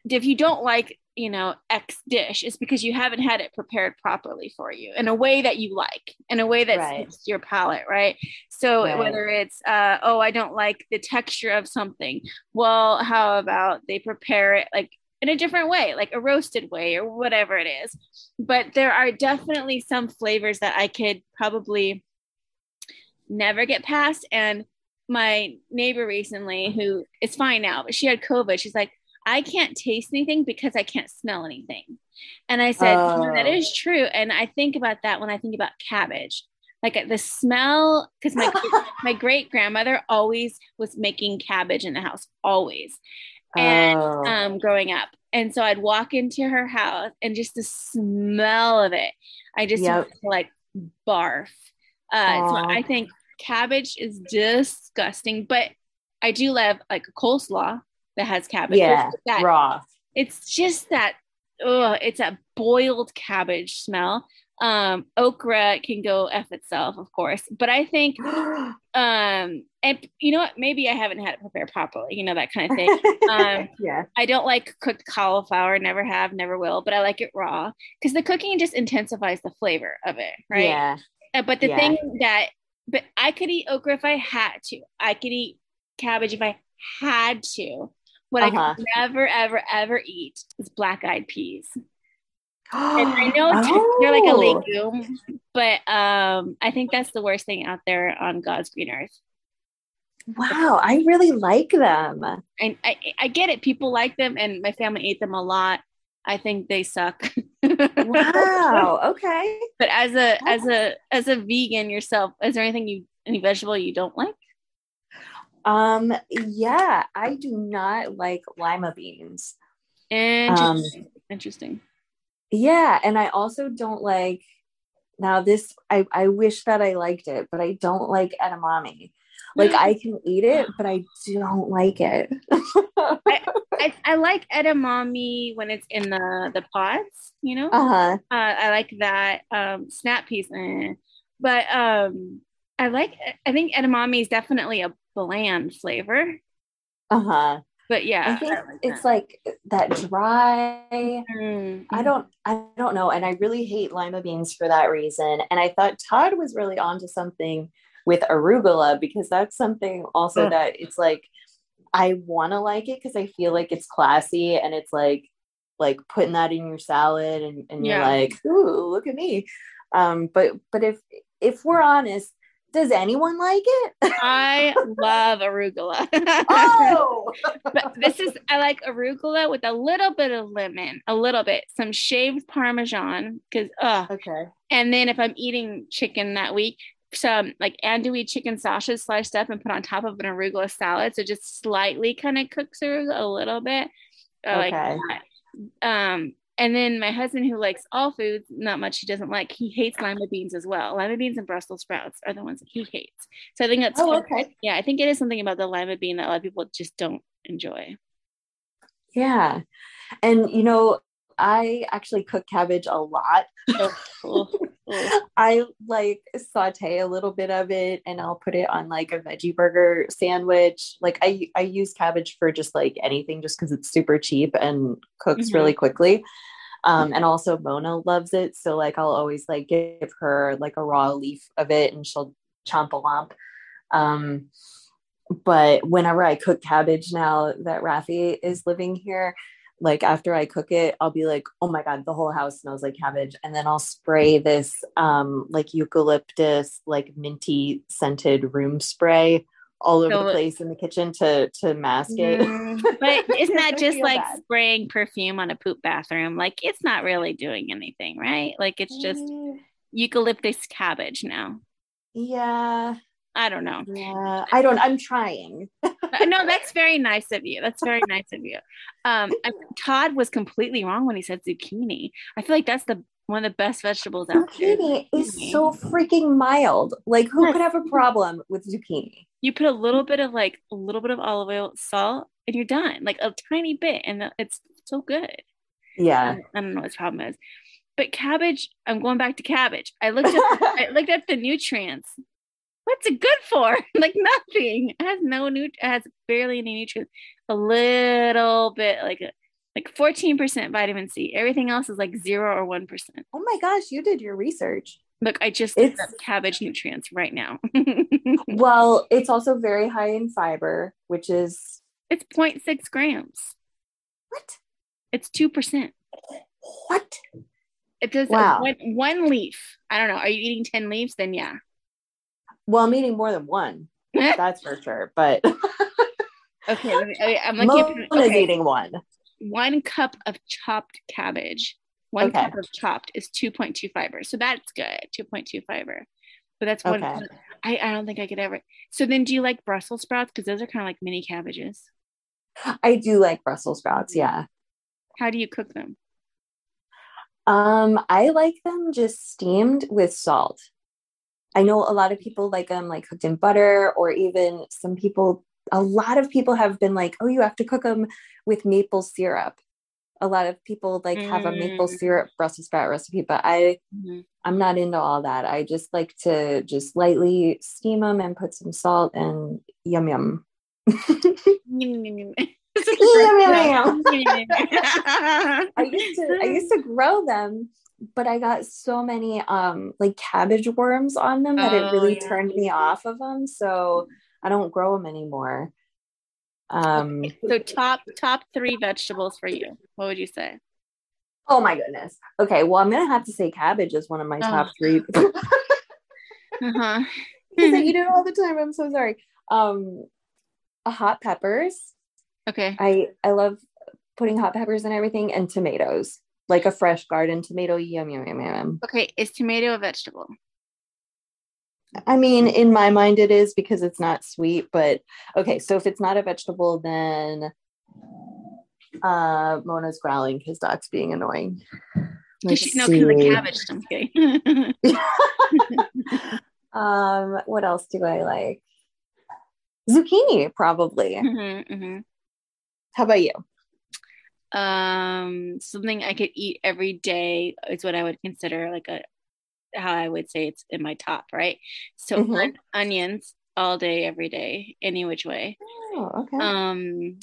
S7: if you don't like you know x dish it's because you haven't had it prepared properly for you in a way that you like in a way that
S5: Right.
S7: suits your palate right so
S5: Right.
S7: whether it's uh, oh i don't like the texture of something well how about they prepare it like in a different way like a roasted way or whatever it is but there are definitely some flavors that i could probably never get past and my neighbor recently who is fine now but she had covid she's like I can't taste anything because I can't smell anything. And I said, "You know, that
S5: Oh.
S7: true. And I think about that when I think about cabbage. Like uh, the smell, because my my great grandmother always was making cabbage in the house, always. And
S5: Oh.
S7: um, growing up, and so I'd walk into her house, and just the smell of it, I just
S5: Yep.
S7: to, like barf. Uh, so I think cabbage is disgusting, but I do love like a coleslaw that has cabbage.
S5: yeah.
S7: It's that
S5: Raw.
S7: it's just that oh it's a boiled cabbage smell um okra can go f itself of course but i think um and you know what maybe i haven't had it prepared properly you know that kind of thing um
S5: yeah.
S7: i don't like cooked cauliflower never have never will but i like it raw because the cooking just intensifies the flavor of it right
S5: Yeah.
S7: uh, but the
S5: Yeah.
S7: thing that, but I could eat okra if I had to. I could eat cabbage if I had to. What I
S5: Uh-huh.
S7: could never, ever, ever eat is black eyed peas. And I know it's- they're like a
S5: Oh.
S7: legume, but um, I think that's the worst thing out there on God's green earth.
S5: Wow, I really like them.
S7: And I, I get it. People like them, and my family ate them a lot. I think they suck.
S5: Wow. Okay.
S7: But as a as a as a vegan yourself, is there anything you any vegetable you don't like?
S5: Um. Yeah, I do not like lima beans.
S7: Interesting. Interesting.
S5: Yeah, and I also don't like. Now this, I I wish that I liked it, but I don't like edamame. Like I can eat it, but I don't like it.
S7: I, I like edamame when it's in the the pods, you know.
S5: Uh huh.
S7: Uh, I like that. Um, snap piece eh. but um, I like. I think edamame is definitely a bland flavor.
S5: Uh huh.
S7: But yeah,
S5: I think
S7: like
S5: it's
S7: that.
S5: like that dry.
S7: Mm,
S5: I don't I don't know. And I really hate lima beans for that reason. And I thought Todd was really onto something with arugula because that's something also
S7: Ugh.
S5: that it's like I want to like it because I feel like it's classy and it's like like putting that in your salad and, and you're like, ooh, look at me. Um, but but if if we're honest, does anyone like it?
S7: I love arugula.
S5: oh,
S7: but this is I like arugula with a little bit of lemon, a little bit, some shaved parmesan, because uh
S5: okay.
S7: and then if I'm eating chicken that week, some like andouille chicken sausages sliced up and put on top of an arugula salad. So just slightly kind of cooks arugula a little bit. I like that. Um and then my husband who likes all foods, not much he doesn't like, he hates lima beans as well. Lima beans and Brussels sprouts are the ones that he hates. So I think that's
S5: Oh, okay.
S7: yeah, I think it is something about the lima bean that a lot of people just don't enjoy.
S5: Yeah. And you know, I actually cook cabbage a lot.
S7: Oh, cool. Cool.
S5: I like saute a little bit of it and I'll put it on like a veggie burger sandwich. Like I I use cabbage for just like anything just because it's super cheap and cooks
S7: Mhm.
S5: really quickly. Um, and also Mona loves it. So like I'll always like give her like a raw leaf of it and she'll chomp a lump. Um, but whenever I cook cabbage now that Rafi is living here, like after I cook it, I'll be like, oh my God, the whole house smells like cabbage. And then I'll spray this um like eucalyptus, like minty scented room spray all over
S7: So-
S5: the place in the kitchen to to mask it.
S7: But isn't that just like
S5: bad.
S7: spraying perfume on a poop bathroom? Like it's not really doing anything, right? Like it's just
S5: Mm,
S7: eucalyptus cabbage now.
S5: yeah,
S7: I don't know.
S5: yeah. I don't I'm trying.
S7: Uh, no, that's very nice of you. That's very nice of you. Um, I, Todd was completely wrong when he said zucchini. I feel like that's the one of the best vegetables out there.
S5: Zucchini is so freaking mild. Like who
S7: Yes.
S5: could have a problem with zucchini?
S7: You put a little bit of like a little bit of olive oil, salt, and you're done. Like a tiny bit, and it's so good.
S5: Yeah.
S7: I don't know what his problem is. But cabbage, I'm going back to cabbage. I looked at I looked at the nutrients. What's it good for? like nothing. It has no nut. It has barely any nutrients. A little bit, like a like 14% vitamin C. Everything else is like zero or one percent.
S5: Oh my gosh, you did your research.
S7: Look, I just
S5: it's
S7: up cabbage nutrients right now.
S5: Well, it's also very high in fiber, which is
S7: it's 0.6 grams.
S5: what?
S7: It's two percent.
S5: What?
S7: It does uh,
S5: Wow.
S7: one, one leaf. I don't know. Are you eating 10 leaves? Then yeah.
S5: Well, I'm eating more than one. That's for sure. But
S7: Okay, me, I- looking.
S5: Mona's
S7: at, okay,
S5: eating one.
S7: one cup of chopped cabbage, one
S5: Okay.
S7: cup of chopped is 2.2 fiber. So that's good, 2.2 fiber. But that's one.
S5: Okay.
S7: I, I don't think I could ever. So then, do you like Brussels sprouts? Because those are kind of like mini cabbages.
S5: I do like Brussels sprouts. Yeah.
S7: How do you cook them?
S5: Um, I like them just steamed with salt. I know a lot of people like them like cooked in butter, or even some people, a lot of people have been like, oh, you have to cook them with maple syrup. A lot of people like have a maple
S7: Mm.
S5: syrup Brussels sprout recipe, but I
S7: Mhm.
S5: I'm not into all that. I just like to just lightly steam them and put some salt and yum yum.
S7: Yum,
S5: I used to I used to grow them, but I got so many um like cabbage worms on them that
S7: Oh,
S5: it really
S7: yeah.
S5: turned me off of them. So I don't grow them anymore. Um
S7: So top top three vegetables for you. What would you say?
S5: oh my goodness. Okay, well I'm gonna have to say cabbage is one of my top
S7: Oh.
S5: three
S7: Uh-huh.
S5: I eat it all the time. I'm so sorry. Um hot peppers.
S7: Okay.
S5: I I love putting hot peppers and everything and tomatoes. Like a fresh garden tomato. Yum yum yum yum. yum.
S7: Okay. Is tomato a vegetable?
S5: I mean, in my mind, it is because it's not sweet. But okay, so if it's not a vegetable, then uh, Mona's growling because Doc's being annoying.
S7: Because
S5: Let's
S7: she no, because the cabbage. I'm kidding.
S5: Um, what else do I like? Zucchini, probably.
S7: Mhm, mhm.
S5: How about you?
S7: Um, something I could eat every day is what I would consider like a how I would say it's in my top, right? So
S5: Mhm.
S7: on- onions all day, every day, any which way.
S5: Oh, okay.
S7: Um,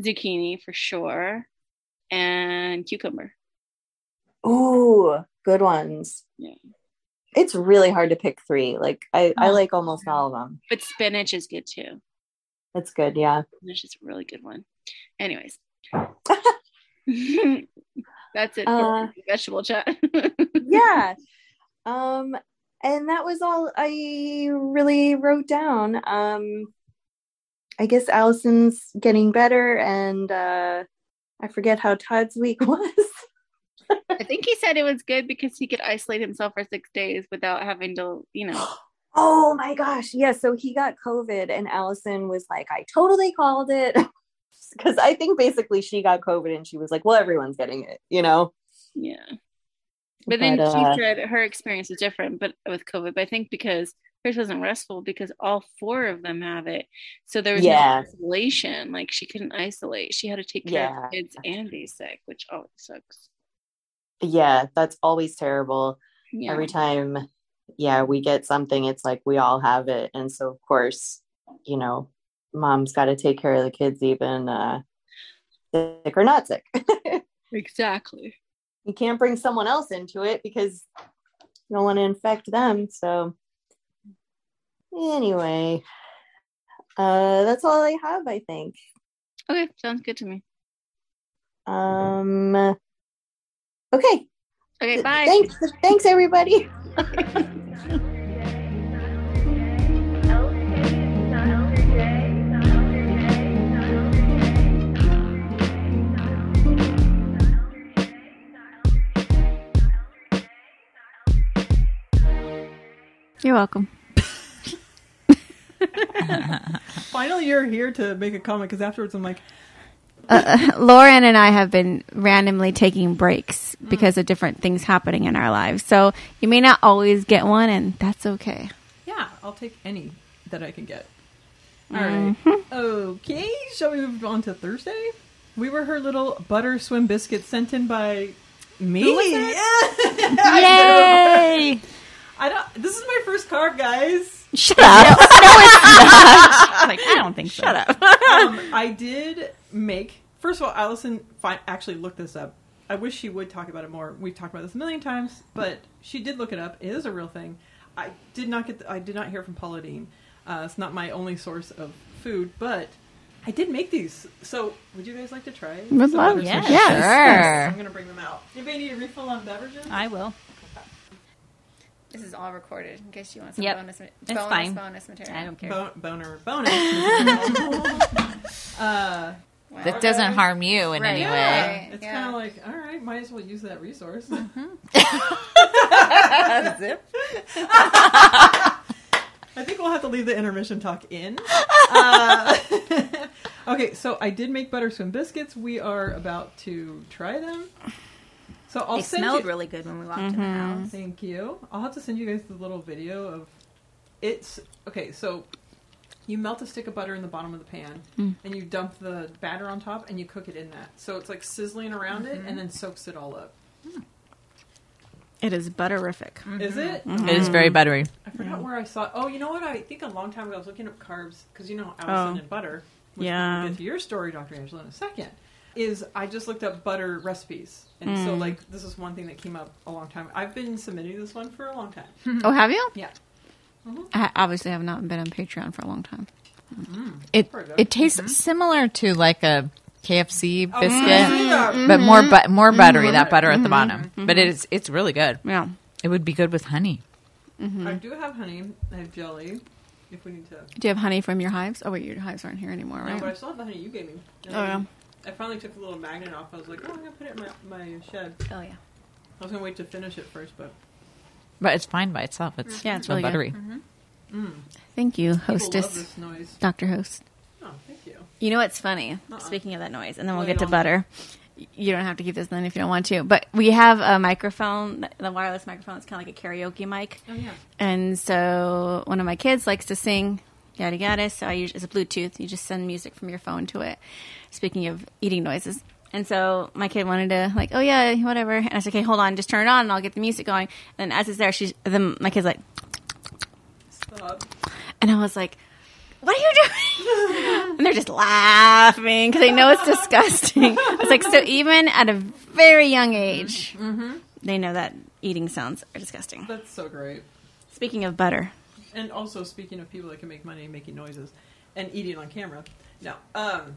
S7: zucchini for sure, and cucumber.
S5: Ooh, good ones.
S7: Yeah.
S5: It's really hard to pick three. Like I, I
S7: Oh.
S5: like almost all of them.
S7: But spinach is good too.
S5: that's good. Yeah.
S7: Spinach is a really good one. Anyways. That's it for
S5: Uh,
S7: vegetable chat.
S5: yeah. Um, and that was all I really wrote down. Um, I guess Allison's getting better, and uh, I forget how Todd's week was.
S7: I think he said it was good because he could isolate himself for six days without having to, you know.
S5: oh my gosh. Yeah. So he got COVID, and Allison was like, I totally called it. Because I think basically she got COVID and she was like, well, everyone's getting it, you know?
S7: Yeah. But then
S5: But,
S7: she
S5: uh,
S7: said her experience is different, but with COVID. But I think because hers wasn't restful because all four of them have it. So there was
S5: Yeah.
S7: no isolation. Like she couldn't isolate. She had to take care
S5: Yeah.
S7: of kids and be sick, which always sucks.
S5: Yeah. That's always terrible.
S7: Yeah.
S5: every time yeah we get something it's like we all have it and so of course you know mom's got to take care of the kids even uh sick or not sick
S7: exactly.
S5: you can't bring someone else into it because you don't want to infect them so anyway uh that's all i have i think
S7: Okay, sounds good to me.
S5: Um. Okay.
S7: Okay, bye.
S5: Thanks. Thanks, everybody.
S3: You're welcome.
S1: Finally, you're here to make a comment because afterwards I'm like, uh, uh,
S3: Lauren and I have been randomly taking breaks mm. because of different things happening in our lives. So you may not always get one, and that's okay.
S1: yeah, I'll take any that I can get. All right.
S3: Mm-hmm.
S1: Okay. Shall we move on to Thursday? We were her little butter swim biscuits sent in by me.
S3: Yay!
S1: I don't. This is my first card, guys.
S3: Shut up.
S2: like, I don't think so. Shut up.
S1: um, I did make. First of all, Allison fi- actually looked this up. I wish she would talk about it more. We've talked about this a million times, but she did look it up. It is a real thing. I did not get. The, I did not hear from Paula Deen. Uh, it's not my only source of food, but I did make these. So, would you guys like to try?
S3: Would
S1: some
S3: love
S1: butter
S3: to.
S1: swim
S3: Yes.
S4: Sure.
S1: I'm going to bring them out. Anybody need a refill on beverages?
S2: I will.
S8: This is all recorded in case you want some
S2: Yep.
S8: bonus, ma-
S2: It's
S8: bonus,
S2: fine.
S8: bonus material.
S2: I don't care.
S1: Bo- boner bonus. uh,
S8: Wow.
S4: That doesn't harm you in
S8: Right.
S4: any
S8: Yeah.
S1: yeah,
S4: way.
S1: it's
S8: Yeah.
S1: kind of like, all right, might as well use that resource. Zip. I think we'll have to leave the intermission talk in. Uh, okay, so I did make butter swim biscuits. We are about to try them. So I'll
S2: They
S1: send
S2: smelled
S1: you.
S2: really good when we walked in the mm-hmm. house.
S1: Thank you. I'll have to send you guys the little video of it's okay. So you melt a stick of butter in the bottom of the pan, mm. and you dump the batter on top, and you cook it in that. So it's like sizzling around it, mm-hmm. and then soaks it all up.
S3: It is butterific. Mm-hmm.
S1: Is it?
S4: It is very buttery.
S1: I forgot where I saw. Oh, you know what? I think a long time ago I was looking up carbs because you know Allison
S3: Oh.
S1: and butter. Which
S3: Yeah.
S1: We'll get to your story, Dr. Angela, in a second. Is I just looked up butter recipes, and so mm. like this is one thing that came up a long time. I've been submitting this one for a long time.
S3: Oh, have you?
S1: Yeah. Mm-hmm.
S3: I obviously have not been on Patreon for a long time. Mm.
S4: It
S1: Pretty good.
S4: it tastes mm-hmm. similar to like a KFC
S1: Oh,
S4: biscuit,
S1: yeah.
S4: but mm-hmm. more but more buttery. That butter at the bottom, but it's it's really good.
S3: Yeah.
S4: It would be good with honey.
S1: I do have honey. I have jelly. If we need to.
S3: Do you have honey from your hives? Oh wait, your hives aren't here anymore,
S1: No,
S3: right?
S1: but I still have the honey you gave me. And
S3: Oh, yeah.
S1: I finally took the little magnet off. I was like, oh, I'm gonna put it in my, my shed.
S2: Oh, yeah.
S1: I was gonna wait to finish it first, but
S4: But it's fine by itself. It's
S3: Yeah, it's
S4: so
S3: really good.
S4: buttery.
S3: Thank you,
S1: people love
S3: hostess,
S1: this noise.
S3: Doctor Host.
S1: Oh, thank you.
S3: You know what's funny?
S1: Uh-uh.
S3: Speaking of that noise, and then oh, we'll
S1: Lay
S3: get to
S1: on.
S3: butter. Y- You don't have to keep this then if you don't want to. But we have a microphone, the wireless microphone. It's kind of like a karaoke mic.
S1: Oh yeah.
S3: And so one of my kids likes to sing yada yada. So I use it's a Bluetooth. You just send music from your phone to it. Speaking of eating noises. And so my kid wanted to like, oh yeah, whatever. And I said, okay, hold on, just turn it on, and I'll get the music going. And as it's there, she's then my kid's like,
S1: Stop.
S3: and I was like, what are you doing? and they're just laughing because they know it's disgusting. It's like, so even at a very young age, they know that eating sounds are disgusting.
S1: That's so great.
S3: Speaking of butter,
S1: And also, speaking of people that can make money making noises and eating on camera. No, um,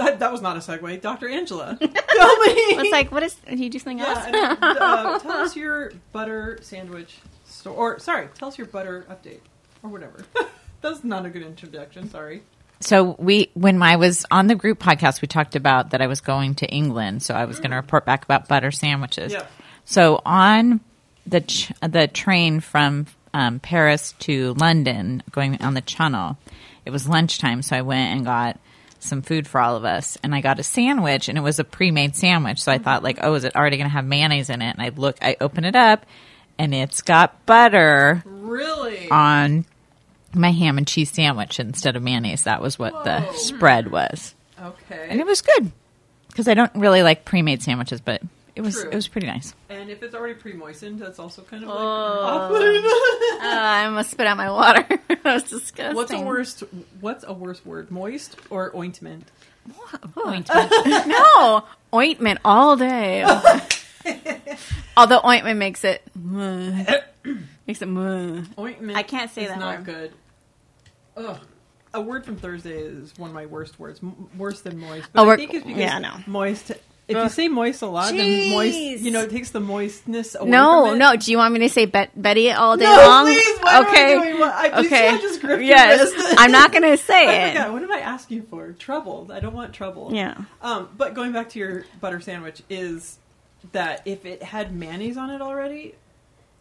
S1: that, that was not a segue. Dr. Angela, tell me.
S3: it's like, what is, do you do something else?
S1: yeah, and, uh, tell us your butter sandwich store. Or sorry, tell us your butter update or whatever. That's not a good introduction. Sorry.
S4: So we, when I was on the group podcast, we talked about that I was going to England, so I was going to report back about butter sandwiches.
S1: Yeah.
S4: So on the ch- the train from um, Paris to London, going on the Channel, it was lunchtime, so I went and got some food for all of us, and I got a sandwich, and it was a pre-made sandwich. So I thought, like, oh, is it already going to have mayonnaise in it? And I look, I open it up, and it's got butter
S1: Really?
S4: on my ham and cheese sandwich instead of mayonnaise. That was what the spread was,
S1: okay.
S4: and it was good because I don't really like pre-made sandwiches, but it was
S1: True.
S4: it was pretty nice.
S1: And if it's already pre-moistened, that's also kind of like
S3: Oh. Uh, I almost spit out my water. that was disgusting.
S1: What's a worst? What's a worse word? Moist or ointment? Ointment.
S3: No, ointment all day. Although ointment makes it makes it.
S1: Ointment.
S3: I can't say that
S1: Not
S3: word.
S1: good. Ugh. A word from Thursday is one of my worst words. M- worse than moist. But
S3: Oh,
S1: I think it's because
S3: yeah, I know.
S1: moist if you say moist a lot, then moist, you know, it takes the moistness away.
S3: No,
S1: from it.
S3: no. Do you want me to say Bet- Betty all day
S1: No,
S3: long?
S1: please, why am I
S3: okay.
S1: doing what- I- you see
S3: okay.
S1: I just gripped your
S3: yes.
S1: wrist.
S3: I'm not going to say
S1: I
S3: it.
S1: forgot. What am I asking for? Trouble. I don't want trouble.
S3: Yeah.
S1: Um, but going back to your butter sandwich is that if it had mayonnaise on it already,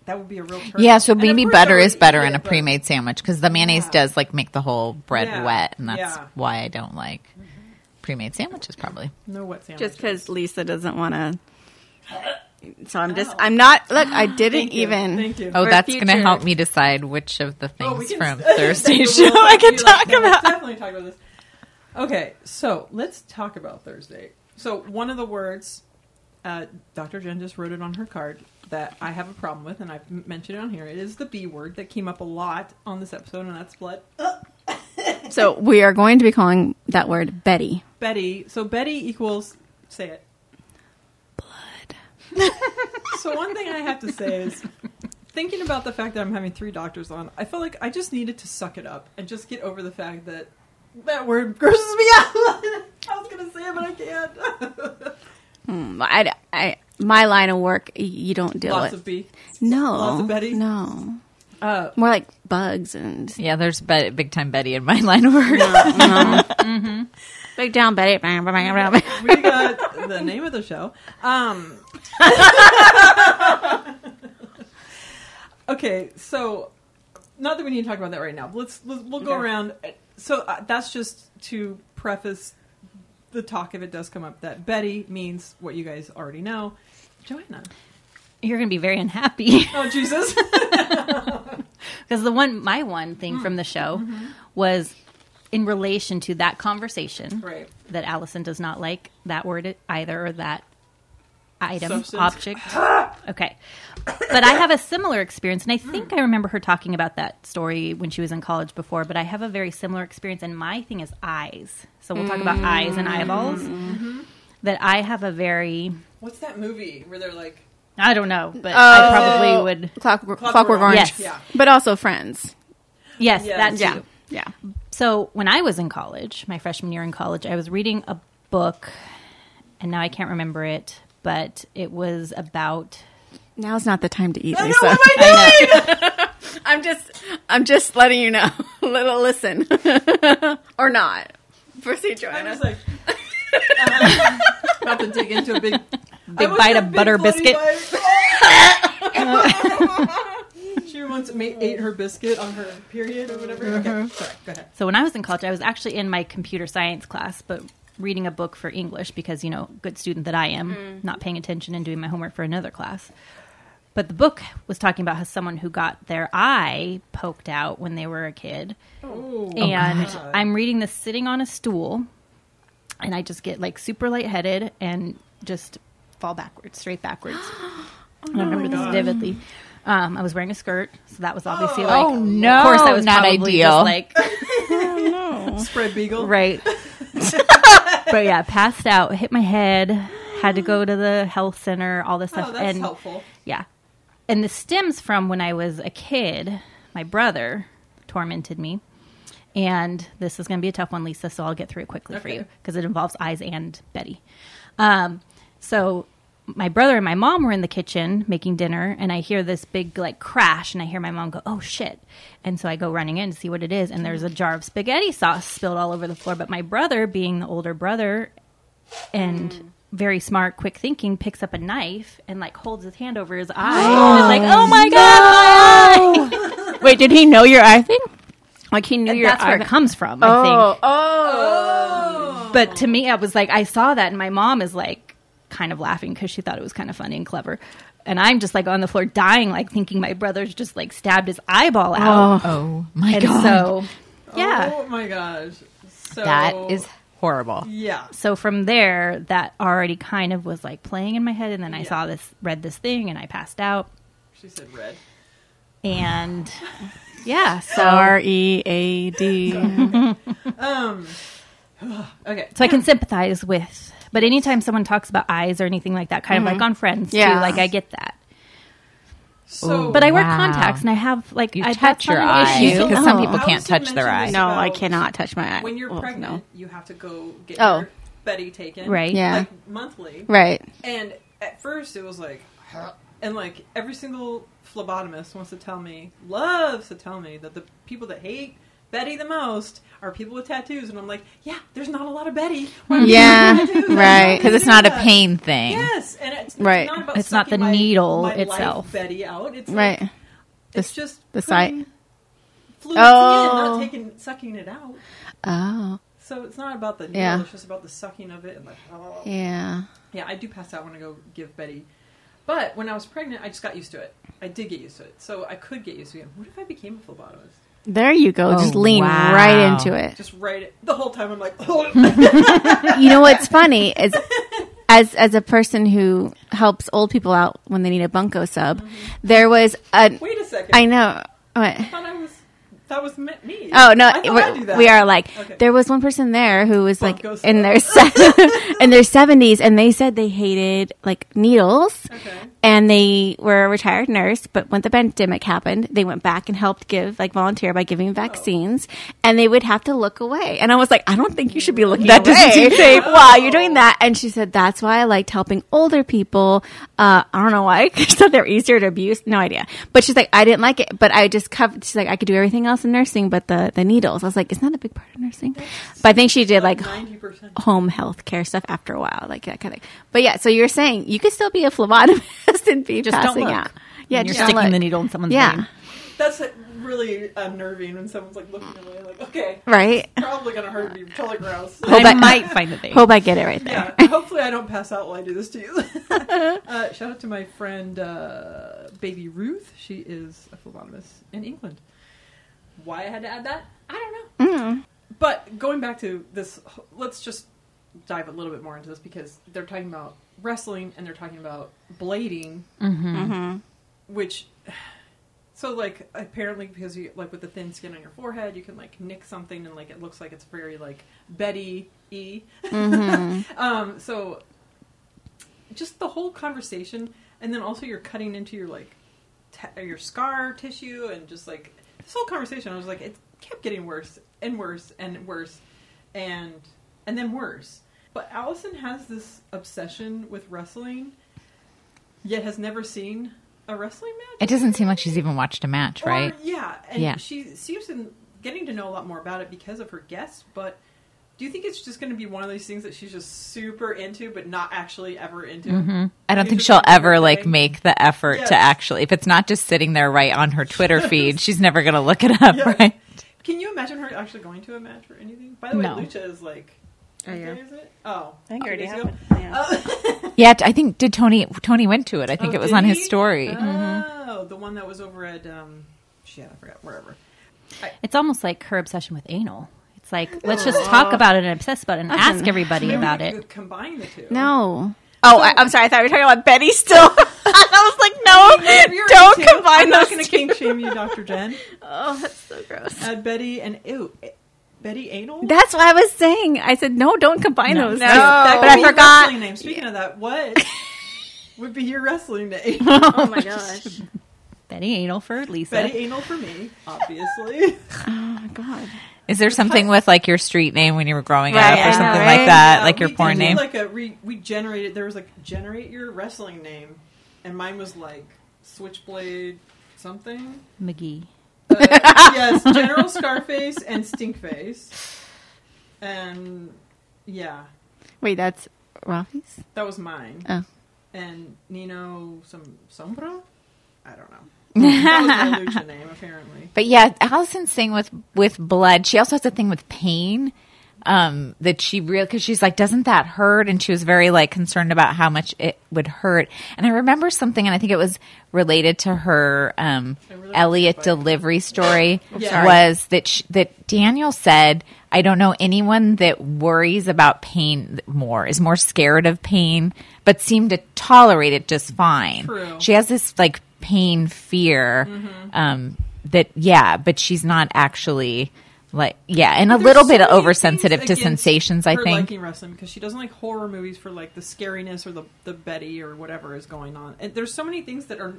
S1: that would be a real turn.
S4: Yeah, so
S1: And
S4: maybe butter is better in a pre-made sandwich because the mayonnaise
S1: Yeah.
S4: does like make the whole bread
S1: Yeah.
S4: wet, and that's
S1: Yeah.
S4: why I don't like pre-made sandwiches. Probably.
S1: No wet sandwich.
S3: Just because Lisa doesn't want to. So I'm just. I'm not. Look, I didn't
S1: Thank you.
S3: even.
S1: Thank you.
S4: Oh,
S3: For
S4: that's going to
S3: future-
S4: help me decide which of the
S1: Oh, we
S4: things
S1: can-
S4: from
S1: Thank
S4: Thursday's show
S1: We'll
S4: I can
S1: be
S4: talk
S1: like,
S4: about.
S1: Definitely talk about this. Okay, so let's talk about Thursday. So one of the words, uh, Dr. Jenn just wrote it on her card that I have a problem with, and I've m- mentioned it on here. It is the B word that came up a lot on this episode, and that's blood.
S3: So we are going to be calling that word Betty.
S1: Betty. So Betty equals. Say it.
S3: Blood.
S1: So one thing I have to say is, thinking about the fact that I'm having three doctors on, I felt like I just needed to suck it up and just get over the fact that that word grosses me out. I was gonna say it, but I can't.
S3: Hmm, I, I, my line of work, you don't deal
S1: Lots
S3: with.
S1: of B.
S3: no.
S1: lots of Betty?
S3: No.
S1: Uh,
S3: More like bugs and
S4: Yeah, there's be- big time Betty in my line of work.
S3: big down Betty.
S1: we got the name of the show. Um, okay, so not that we need to talk about that right now. But let's, let's we'll go
S3: Okay.
S1: around. So uh, that's just to preface the talk if it does come up that Betty means what you guys already know. Joanna.
S2: You're going to be very unhappy
S1: Oh Jesus.
S2: because the one, my one thing hmm. from the show mm-hmm. was in relation to that conversation
S1: right.
S2: that Allison does not like that word either or that item
S1: Substance.
S2: object. Ah! Okay, but I have a similar experience, and I think I remember her talking about that story when she was in college before. But I have a very similar experience, and my thing is eyes. So we'll talk about eyes and eyeballs. Mm-hmm. That I have a very
S1: What's that movie where they're like
S2: I don't know, but I
S3: Oh.
S2: probably would.
S3: Clockwork,
S1: Clockwork
S3: Clockwork Orange.
S2: Yes.
S1: Yeah.
S3: But also Friends.
S2: Yes,
S1: Yes.
S2: that too.
S3: Yeah. Yeah.
S2: So when I was in college, my freshman year in college, I was reading a book, and now I can't remember it, but it was about.
S3: Now's not the time to eat,
S1: I know,
S3: Lisa.
S1: what am I doing?
S3: I'm just, I'm just letting you know. Little listen, or not. Proceed,
S1: I'm
S3: Joanna.
S1: just like uh, about to dig into a big
S2: Big bite of
S1: big
S2: butter biscuit.
S1: she once ate her biscuit on her period or whatever. Okay, mm-hmm. sorry. Go ahead.
S2: So when I was in college, I was actually in my computer science class, but reading a book for English because, you know, good student that I am, mm. not paying attention and doing my homework for another class. But the book was talking about how someone who got their eye poked out when they were a kid.
S1: Oh,
S2: and I'm reading this sitting on a stool, and I just get like super lightheaded and just fall backwards, straight backwards. And I remember this vividly. Um, I was wearing a skirt, so that was obviously like,
S4: Oh, no,
S2: of course, that was
S4: not
S2: probably
S4: ideal.
S2: just like
S1: spread beagle.
S2: right. but yeah, passed out, hit my head, had to go to the health center, all this stuff,
S1: Oh, that's
S2: and
S1: helpful.
S2: yeah. And this stems from when I was a kid. My brother tormented me. And this is going to be a tough one, Lisa, so I'll get through it quickly for you because it involves eyes and Betty. Um, so my brother and my mom were in the kitchen making dinner, and I hear this big like crash, and I hear my mom go, "Oh shit!" And so I go running in to see what it is, and there's a jar of spaghetti sauce spilled all over the floor. But my brother, being the older brother, and mm. very smart, quick thinking, picks up a knife and like holds his hand over his eye, and is like, "Oh my god, my eye!"
S3: Wait, did he know your eye thing? Like he knew
S2: And
S3: your
S2: that's where
S3: eye.
S2: it comes from, I
S3: oh,
S2: think.
S3: oh,
S2: But to me, I was like, I saw that, and my mom is like, kind of laughing because she thought it was kind of funny and clever. And I'm just like on the floor dying, like thinking my brother's just like stabbed his eyeball out.
S4: Oh my
S2: and
S4: god,
S2: so, yeah.
S1: Oh my gosh. So
S4: that is horrible.
S1: yeah.
S2: So from there, that already kind of was like playing in my head. And then I
S1: Yeah.
S2: saw this, read this thing, and I passed out.
S1: She said red.
S2: And yeah, so.
S3: R E A D.
S1: Um. Okay.
S2: So I can sympathize with, but anytime someone talks about eyes or anything like that, kind of like mm-hmm. on Friends
S3: Yeah.
S2: too, like I get that.
S1: So,
S2: But I wear
S4: Wow.
S2: contacts and I have like
S4: You
S2: I,
S4: touch your
S2: eyes
S4: eye
S2: issue.
S4: because some
S2: Oh.
S4: people can't touch their
S1: eyes.
S3: No, I cannot touch my eye.
S1: When you're
S3: Well,
S1: pregnant,
S3: no.
S1: you have to go get
S3: Oh.
S1: your Betty taken,
S2: Right.
S3: Yeah.
S1: like monthly,
S3: Right.
S1: and at first it was like, and like every single phlebotomist wants to tell me, loves to tell me that the people that hate Betty the most are people with tattoos, and I'm like, yeah, there's not a lot of Betty. Why would you
S3: Yeah, right.
S4: Because it's
S1: Do
S4: not a pain thing.
S1: Yes, and it's, it's
S3: Right.
S1: not about
S2: It's not the
S1: my-
S2: needle
S1: my life
S2: itself.
S1: Betty out. It's
S3: Right.
S1: Like, it's just
S3: the site.
S1: putting Fluids
S3: Oh.
S1: in, not oh. taking sucking it out.
S3: Oh.
S1: So it's not about the needle.
S3: Yeah.
S1: It's just about the sucking of it and like. Oh.
S3: Yeah.
S1: Yeah, I do pass out when I go give Betty. But when I was pregnant, I just got used to it. I did get used to it. So I could get used to it. What if I became a phlebotomist?
S3: There you go.
S4: Oh,
S3: Just lean
S4: wow.
S3: right into it.
S1: Just write it. The whole time I'm like, oh.
S3: you know what's funny is as as a person who helps old people out when they need a bunko sub, mm-hmm. there was a
S1: wait a second.
S3: I know what
S1: I thought I was, that was me.
S3: Oh no,
S1: I thought I'd do
S3: we're,
S1: that.
S3: we are like
S1: Okay.
S3: there was one person there who was like in their se- in their seventies, and they said they hated like needles,
S1: Okay.
S3: and they were a retired nurse. But when the pandemic happened, they went back and helped give like volunteer by
S1: Oh.
S3: giving vaccines, and they would have to look away. And I was like, I don't think you should be looking
S4: That
S3: away
S4: doesn't seem safe.
S3: while you're doing that. And she said that's why I liked helping older people. Uh, I don't know why. she said they're easier to abuse. No idea. But she's like, I didn't like it, but I just covered. She's like, I could do everything else in nursing, but the the needles. I was like, isn't that a big part of nursing? But I think she did like
S1: ninety percent.
S3: home health care stuff after a while, like that kind of. But yeah, so you're saying you could still be a phlebotomist and be
S2: Just don't
S3: passing
S2: look.
S3: out. Yeah,
S2: When you're
S3: just don't
S2: sticking
S3: look.
S2: the needle in someone's
S3: Yeah,
S2: vein.
S1: That's really unnerving when someone's like looking away, like, okay,
S3: right.
S1: probably gonna hurt me. Totally gross.
S3: Hope
S2: I
S3: I-
S2: might find a vein.
S3: Hope I get it right there.
S1: Yeah, hopefully I don't pass out while I do this to you. uh, shout out to my friend uh, Baby Ruth. She is a phlebotomist in England. Why I had to add that, I don't know.
S3: Mm.
S1: But going back to this, let's just dive a little bit more into this because they're talking about wrestling and they're talking about blading,
S3: Mm-hmm.
S1: which. So like apparently because you like with the thin skin on your forehead you can like nick something and like it looks like it's very like Betty E.
S3: Mm-hmm.
S1: um so just the whole conversation and then also you're cutting into your like t- your scar tissue and just like this whole conversation I was like it kept getting worse and worse and worse and and then worse. But Allison has this obsession with wrestling yet has never seen a wrestling match.
S4: It doesn't seem like she's even watched a match,
S1: Or-
S4: right?
S1: yeah, and
S4: Yeah.
S1: she seems to getting to know a lot more about it because of her guests. But do you think it's just going to be one of these things that she's just super into, but not actually ever into?
S4: Mm-hmm. I don't
S1: It's
S4: think she'll
S1: like her
S4: ever like make the effort
S1: Yes.
S4: to actually. If it's not just sitting there right on her Twitter feed, she's never gonna look it up,
S1: Yeah.
S4: right?
S1: Can you imagine her actually going to a match or anything? By the way,
S2: No.
S1: Lucha is like.
S5: Oh,
S1: what
S5: yeah.
S1: day is it? Oh,
S5: I think it already
S1: two days ago?
S5: happened. Yeah.
S4: Yeah, I think did Tony Tony went to it. I think
S1: Oh,
S4: it was
S1: did
S4: on his story.
S1: Oh, the one that was over at um, shit, I forgot wherever.
S2: It's almost like her obsession with anal. It's like let's just talk about it and obsess about it and ask everybody
S1: Maybe
S2: about it.
S1: Combine the two.
S3: No. Oh, I, I'm sorry. I thought we were talking about Betty still. I was like,
S1: If
S3: no,
S1: you're
S3: don't
S1: into-
S3: combine
S1: I'm not
S3: those
S1: going to
S3: two.
S1: kink shame you, Dr. Jenn.
S3: Oh, that's so gross.
S1: Add Betty and ew, Betty anal.
S3: That's what I was saying. I said no, don't combine those.
S1: No,
S3: two.
S1: that could
S3: but I
S1: be your
S3: forgot.
S1: Wrestling name. Speaking of that, what would be your wrestling name?
S5: Oh my gosh.
S2: Betty anal for Lisa.
S1: Betty anal for me, obviously.
S3: Oh my god.
S4: Is there something with like your street name when you were growing
S3: Right,
S4: up
S3: I
S4: or
S3: know,
S4: something
S3: right?
S4: like that,
S1: Uh,
S4: like your
S1: we
S4: porn
S1: did
S4: name?
S1: Like a re, we generated. There was like generate your wrestling name, and mine was like Switchblade something.
S2: McGee.
S1: Uh, yes, General Scarface and Stinkface, and yeah,
S3: Wait, that's Rafi's.
S1: that was mine.
S3: Oh.
S1: And Nino some Sombra, I don't know. That was my name apparently.
S4: But yeah, Allison's thing with with blood. She also has a thing with pain. Um, that she real because she's like, doesn't that hurt? And she was very like concerned about how much it would hurt. And I remember something, and I think it was related to her um,
S1: really
S4: Elliot delivery story.
S1: Yeah.
S4: Was that sh that Daniel said? I don't know anyone that worries about pain more is more scared of pain, but seemed to tolerate it just fine.
S1: True.
S4: She has this like pain fear um that yeah but she's not actually like yeah and a little
S1: so
S4: bit oversensitive to sensations i think
S1: liking wrestling because she doesn't like horror movies for like the scariness or the the Betty or whatever is going on. And there's so many things that are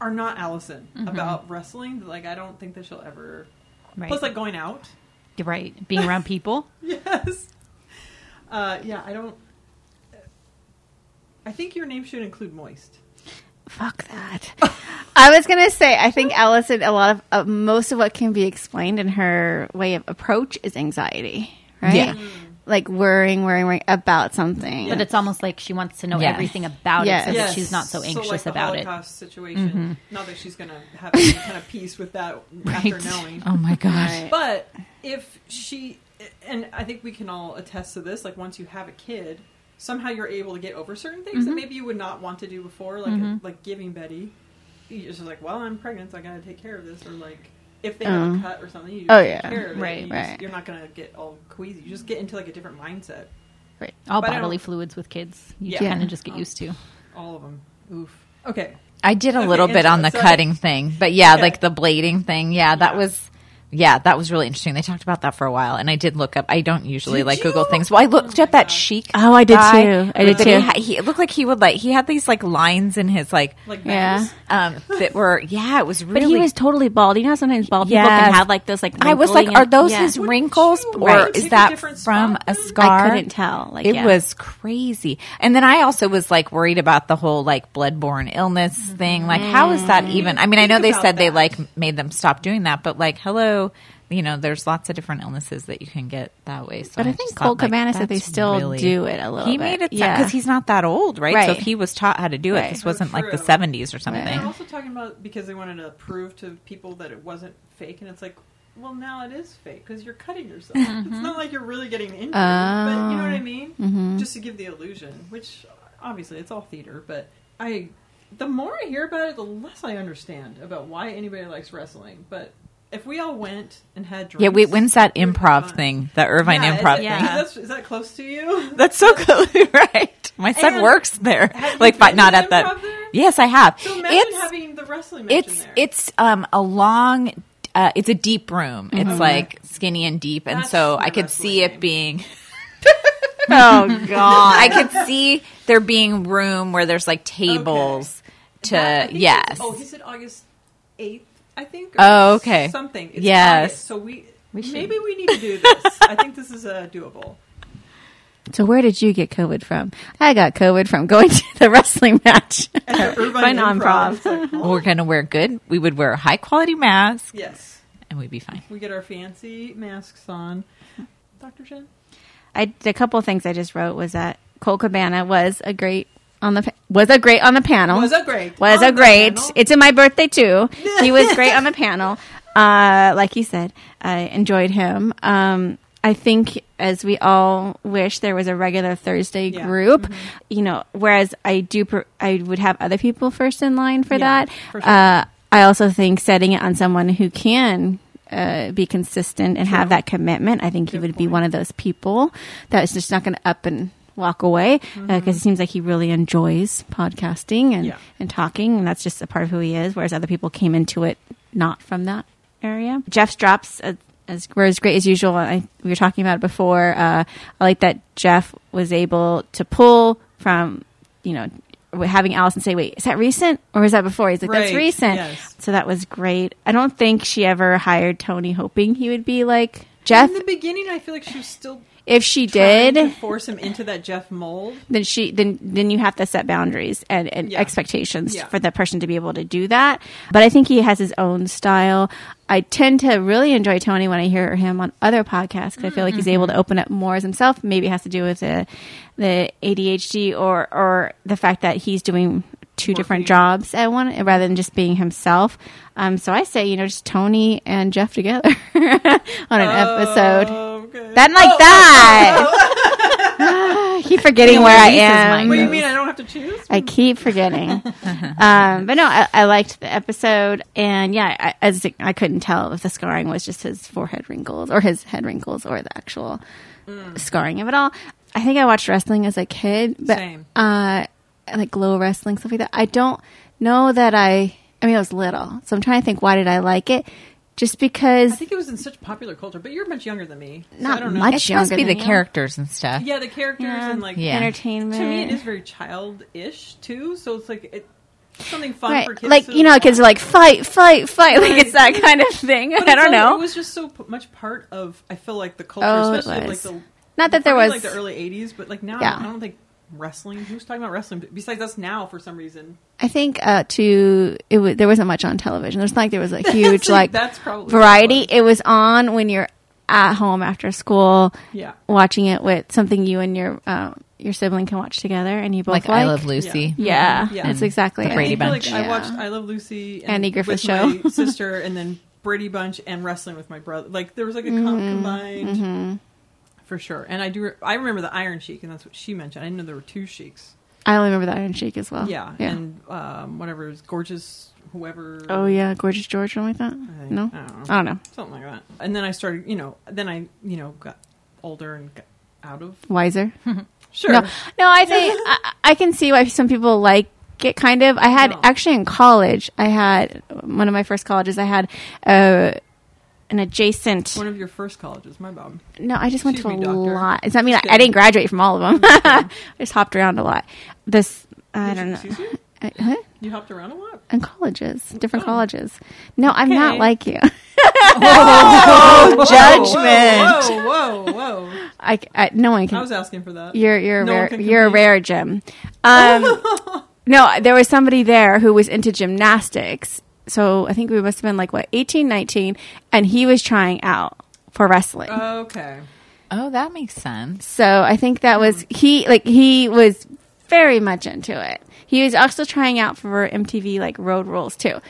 S1: are not Allison
S2: Mm-hmm.
S1: about wrestling. That, like I don't think that she'll ever.
S2: Right.
S1: Plus, like going out.
S2: right. Being around people.
S1: Yes. Uh, yeah, I don't. I think your name should include moist.
S3: Fuck that. I was gonna say, I think Allison, a lot of uh, most of what can be explained in her way of approach is anxiety, right?
S4: Yeah.
S3: Like worrying, worrying, worrying about something.
S2: But it's almost like she wants to know
S4: Yes.
S2: everything about
S3: Yes.
S2: it so
S3: Yes.
S2: that she's not so anxious
S1: like the
S2: about it.
S1: Holocaust situation. Not that she's gonna have any kind of peace with that after knowing.
S4: Oh my gosh.
S3: Right.
S1: But if she, and I think we can all attest to this, like once you have a kid, somehow you're able to get over certain things
S3: Mm-hmm.
S1: that maybe you would not want to do before, like like giving Betty. You're just like, well, I'm pregnant, so I gotta take care of this, or like if they have
S3: Oh.
S1: a cut or something, you just
S3: Oh,
S1: take
S3: yeah.
S1: care of it.
S2: Right,
S1: You just-
S3: right.
S1: you're not gonna get all queasy. You just get into like a different mindset.
S2: Right, all
S1: But
S2: bodily fluids with kids. You
S1: Yeah.
S2: kind of just get used to.
S1: All of them. Oof. Okay.
S4: I did a
S1: Okay,
S4: little bit on the
S1: Angela, sorry.
S4: cutting thing, but yeah,
S1: Okay.
S4: like the blading thing. Yeah, that
S1: Yeah.
S4: was. Yeah, that was really interesting. They talked about that for a while, and I did look up. I don't usually
S1: Did
S4: like Google things. Well, I looked
S1: Oh
S4: up that
S1: God.
S4: chic.
S3: Oh, I did
S4: guy
S3: too. I did
S4: that
S3: too.
S4: He, he it looked like he would like he had these like lines in his like
S1: Like
S3: Yeah.
S4: um that were yeah it was really.
S3: But he was totally bald. You know, how sometimes bald people can have like those like.
S4: I was like, are those
S3: yeah.
S4: his wrinkles,
S1: you,
S4: or
S1: like,
S4: is
S1: pick a
S4: that from
S1: spot
S4: a scar?
S3: I couldn't tell. Like
S4: it
S3: yeah.
S4: was crazy. And then I also was like worried about the whole like bloodborne illness thing. Like, how is that even? I mean, I know they
S1: about
S4: said they like made them stop doing that, but like, hello, you know, there's lots of different illnesses that you can get that way. So
S3: But I
S4: just
S3: think
S4: thought,
S3: Colt
S4: like,
S3: Cabana said they still
S4: really-
S3: do it a little
S4: He
S3: bit.
S4: made it
S3: yeah.
S4: because he's not that old, right? So if he was taught how to do it,
S3: Right.
S4: this wasn't like the 70s or something.
S1: And they're also talking about because they wanted to prove to people that it wasn't fake, and it's like, well, now it is fake because you're cutting yourself. It's not like you're really getting injured, but you know what I mean.
S3: Mm-hmm.
S1: Just to give the illusion, which obviously it's all theater, but I, the more I hear about it, the less I understand about why anybody likes wrestling. But if we all went and had drinks,
S4: Yeah, wait, when's that improv thing? That Irvine
S1: Yeah,
S4: improv
S1: is,
S4: thing?
S2: Yeah.
S1: That's, is that close to you?
S4: That's so cool, right? My son
S1: And
S4: works there,
S1: have
S4: like, but
S1: been
S4: not at that.
S1: improv there?
S4: Yes, I have.
S1: So imagine
S4: it's
S1: having the wrestling match
S4: it's
S1: there.
S4: it's um a long. Uh, it's a deep room. It's like skinny and deep, and
S1: That's
S4: so I could see it
S1: game.
S4: being.
S3: oh god.
S4: I could see there being room where there's like tables
S1: That- I
S4: to
S1: think
S4: yes.
S1: it's- Oh, he said August eighth, I think.
S4: Oh, okay.
S1: Something. It's
S4: Yes.
S1: August, so we, we maybe we need to do this. I think this is uh, doable.
S3: So where did you get COVID from? I got COVID from going to the wrestling match.
S1: At the
S3: Fun
S1: Irvine
S3: improv.
S1: Like, huh?
S4: We're gonna wear good. We would wear a high quality mask,
S1: yes,
S4: and we'd be fine.
S1: we get our fancy masks on. Dr. Jen.
S3: I a couple of things I just wrote was that Colt Cabana was a great on the was a great on the panel.
S1: Was a great.
S3: was a great. It's in my birthday too. he was great on the panel. Uh, like you said, I enjoyed him. Um, I think as we all wish there was a regular Thursday
S1: Yeah.
S3: group, you know, whereas I do, pr- I would have other people first in line for
S1: Yeah,
S3: that.
S1: for sure.
S3: Uh, I also think setting it on someone who can uh, be consistent and have that commitment. I think he
S1: Good
S3: would be one of those people that's just not going to up and walk away because it seems like he really enjoys podcasting and,
S1: Mm-hmm. Yeah.
S3: and talking, and that's just a part of who he is. Whereas other people came into it not from that area. Jeff's drops. Uh, as, were as great as usual. I, we were talking about it before. Uh, I like that Jeff was able to pull from, you know, having Allison say, "Wait, is that recent or is that before?" He's like, "That's recent."
S1: yes.
S3: So that was great. I don't think she ever hired Tony hoping he would be like Jeff.
S1: In the beginning, I feel like she was still
S3: If she did,
S1: force him into that Jeff mold.
S3: then she then then you have to set boundaries and, and
S1: Yeah.
S3: expectations
S1: Yeah.
S3: for the person to be able to do that. But I think he has his own style. I tend to really enjoy Tony when I hear him on other podcasts because I feel like he's able to
S1: Mm-hmm.
S3: open up more as himself. Maybe it has to do with the the ADHD or or the fact that he's doing two different jobs at one rather than just being himself. Um, so I say, you know, just Tony and Jeff together on an episode.
S1: Oh, okay.
S3: Then like
S1: Oh,
S3: that. keep forgetting where I am.
S4: mind
S1: What do you mean I don't have to choose?
S3: I keep forgetting. um, but no, I, I liked the episode, and yeah, I, as I couldn't tell if the scarring was just his forehead wrinkles or his head wrinkles or the actual scarring of it all. I think I watched wrestling as a kid, but
S1: Same.
S3: uh, like glow wrestling stuff like that. I don't know that I. I mean, I was little, so I'm trying to think why did I like it? Just because
S1: I think it was in such popular culture, but you're much younger than me. So
S3: Not
S1: I don't know.
S3: much
S4: It's supposed to be
S3: younger
S4: the
S3: than you.
S4: characters and stuff.
S1: Yeah, the characters
S3: Yeah.
S1: and like
S4: Yeah.
S3: entertainment.
S1: To me, it is very childish too. So it's like it, something fun
S3: right,
S1: for kids.
S3: like
S1: to
S3: you know, kids are
S1: watch.
S3: like fight, fight, fight. Like
S1: Right.
S3: it's that kind of thing.
S1: But
S3: I
S1: it's
S3: don't
S1: also-
S3: know.
S1: It was just so p- much part of. I feel like the culture,
S3: Oh, it
S1: especially of, like the
S3: Not that there
S1: Probably,
S3: was
S1: like the early '80s, but like now,
S3: Yeah.
S1: I don't think wrestling. Who's talking about wrestling besides us now? For some reason,
S3: I think uh, to it was, there wasn't much on television. There's not like there was a huge
S1: See,
S3: like
S1: that's probably
S3: variety.
S1: what it
S3: It was on when you're at home after school,
S1: Yeah.
S3: watching it with something you and your uh, your sibling can watch together, and you both
S4: Like,
S3: like.
S4: I Love Lucy.
S3: Yeah,
S1: Yeah.
S3: that's exactly
S4: The
S3: it.
S4: Brady
S1: I feel
S4: Bunch.
S1: I watched I Love Lucy, and
S3: Andy Griffith
S1: with
S3: Show.
S1: my sister, and then Brady Bunch and wrestling with my brother. Like there was like a com-
S3: Mm-hmm.
S1: combined, for sure. And I do re- I remember the Iron Sheik, and that's what she mentioned. I didn't know there were two sheiks.
S3: I only remember the Iron Sheik as well.
S1: Yeah,
S3: yeah.
S1: and um, whatever is gorgeous, whoever.
S3: oh yeah, Gorgeous George or something like that.
S1: I think-
S3: No,
S1: I don't know.
S3: I don't know.
S1: something like that. And then I started, you know, then I, you know, got older and got out of.
S3: Wiser.
S1: Sure.
S3: No, no, I think I, I can see why some people like it. Kind of. I had
S1: No.
S3: actually in college. I had one of my first colleges. I had uh, an adjacent.
S1: One of your first colleges, my Bob.
S3: No, I just went
S1: Excuse
S3: to
S1: me,
S3: a
S1: doctor.
S3: lot. It's, I mean, I, I didn't graduate from all of them. I just hopped around a lot. This I don't know.
S1: Excuse you?
S3: I, huh?
S1: You hopped around a lot.
S3: In colleges, different colleges. No, I'm
S1: Okay.
S3: not like you.
S4: Oh,
S1: Whoa,
S4: judgment.
S1: whoa, whoa, whoa.
S3: I, I- no one can.
S1: I was asking for that.
S3: You're you're a
S1: No one
S3: rare,
S1: can
S3: you're a
S1: compete.
S3: rare gem. Um, no, there was somebody there who was into gymnastics. So I think we must have been like what 18, 19, and he was trying out for wrestling.
S1: Okay.
S4: Oh, that makes sense.
S3: so I think that was he like he was very much into it. He was also trying out for MTV like Road Rules too,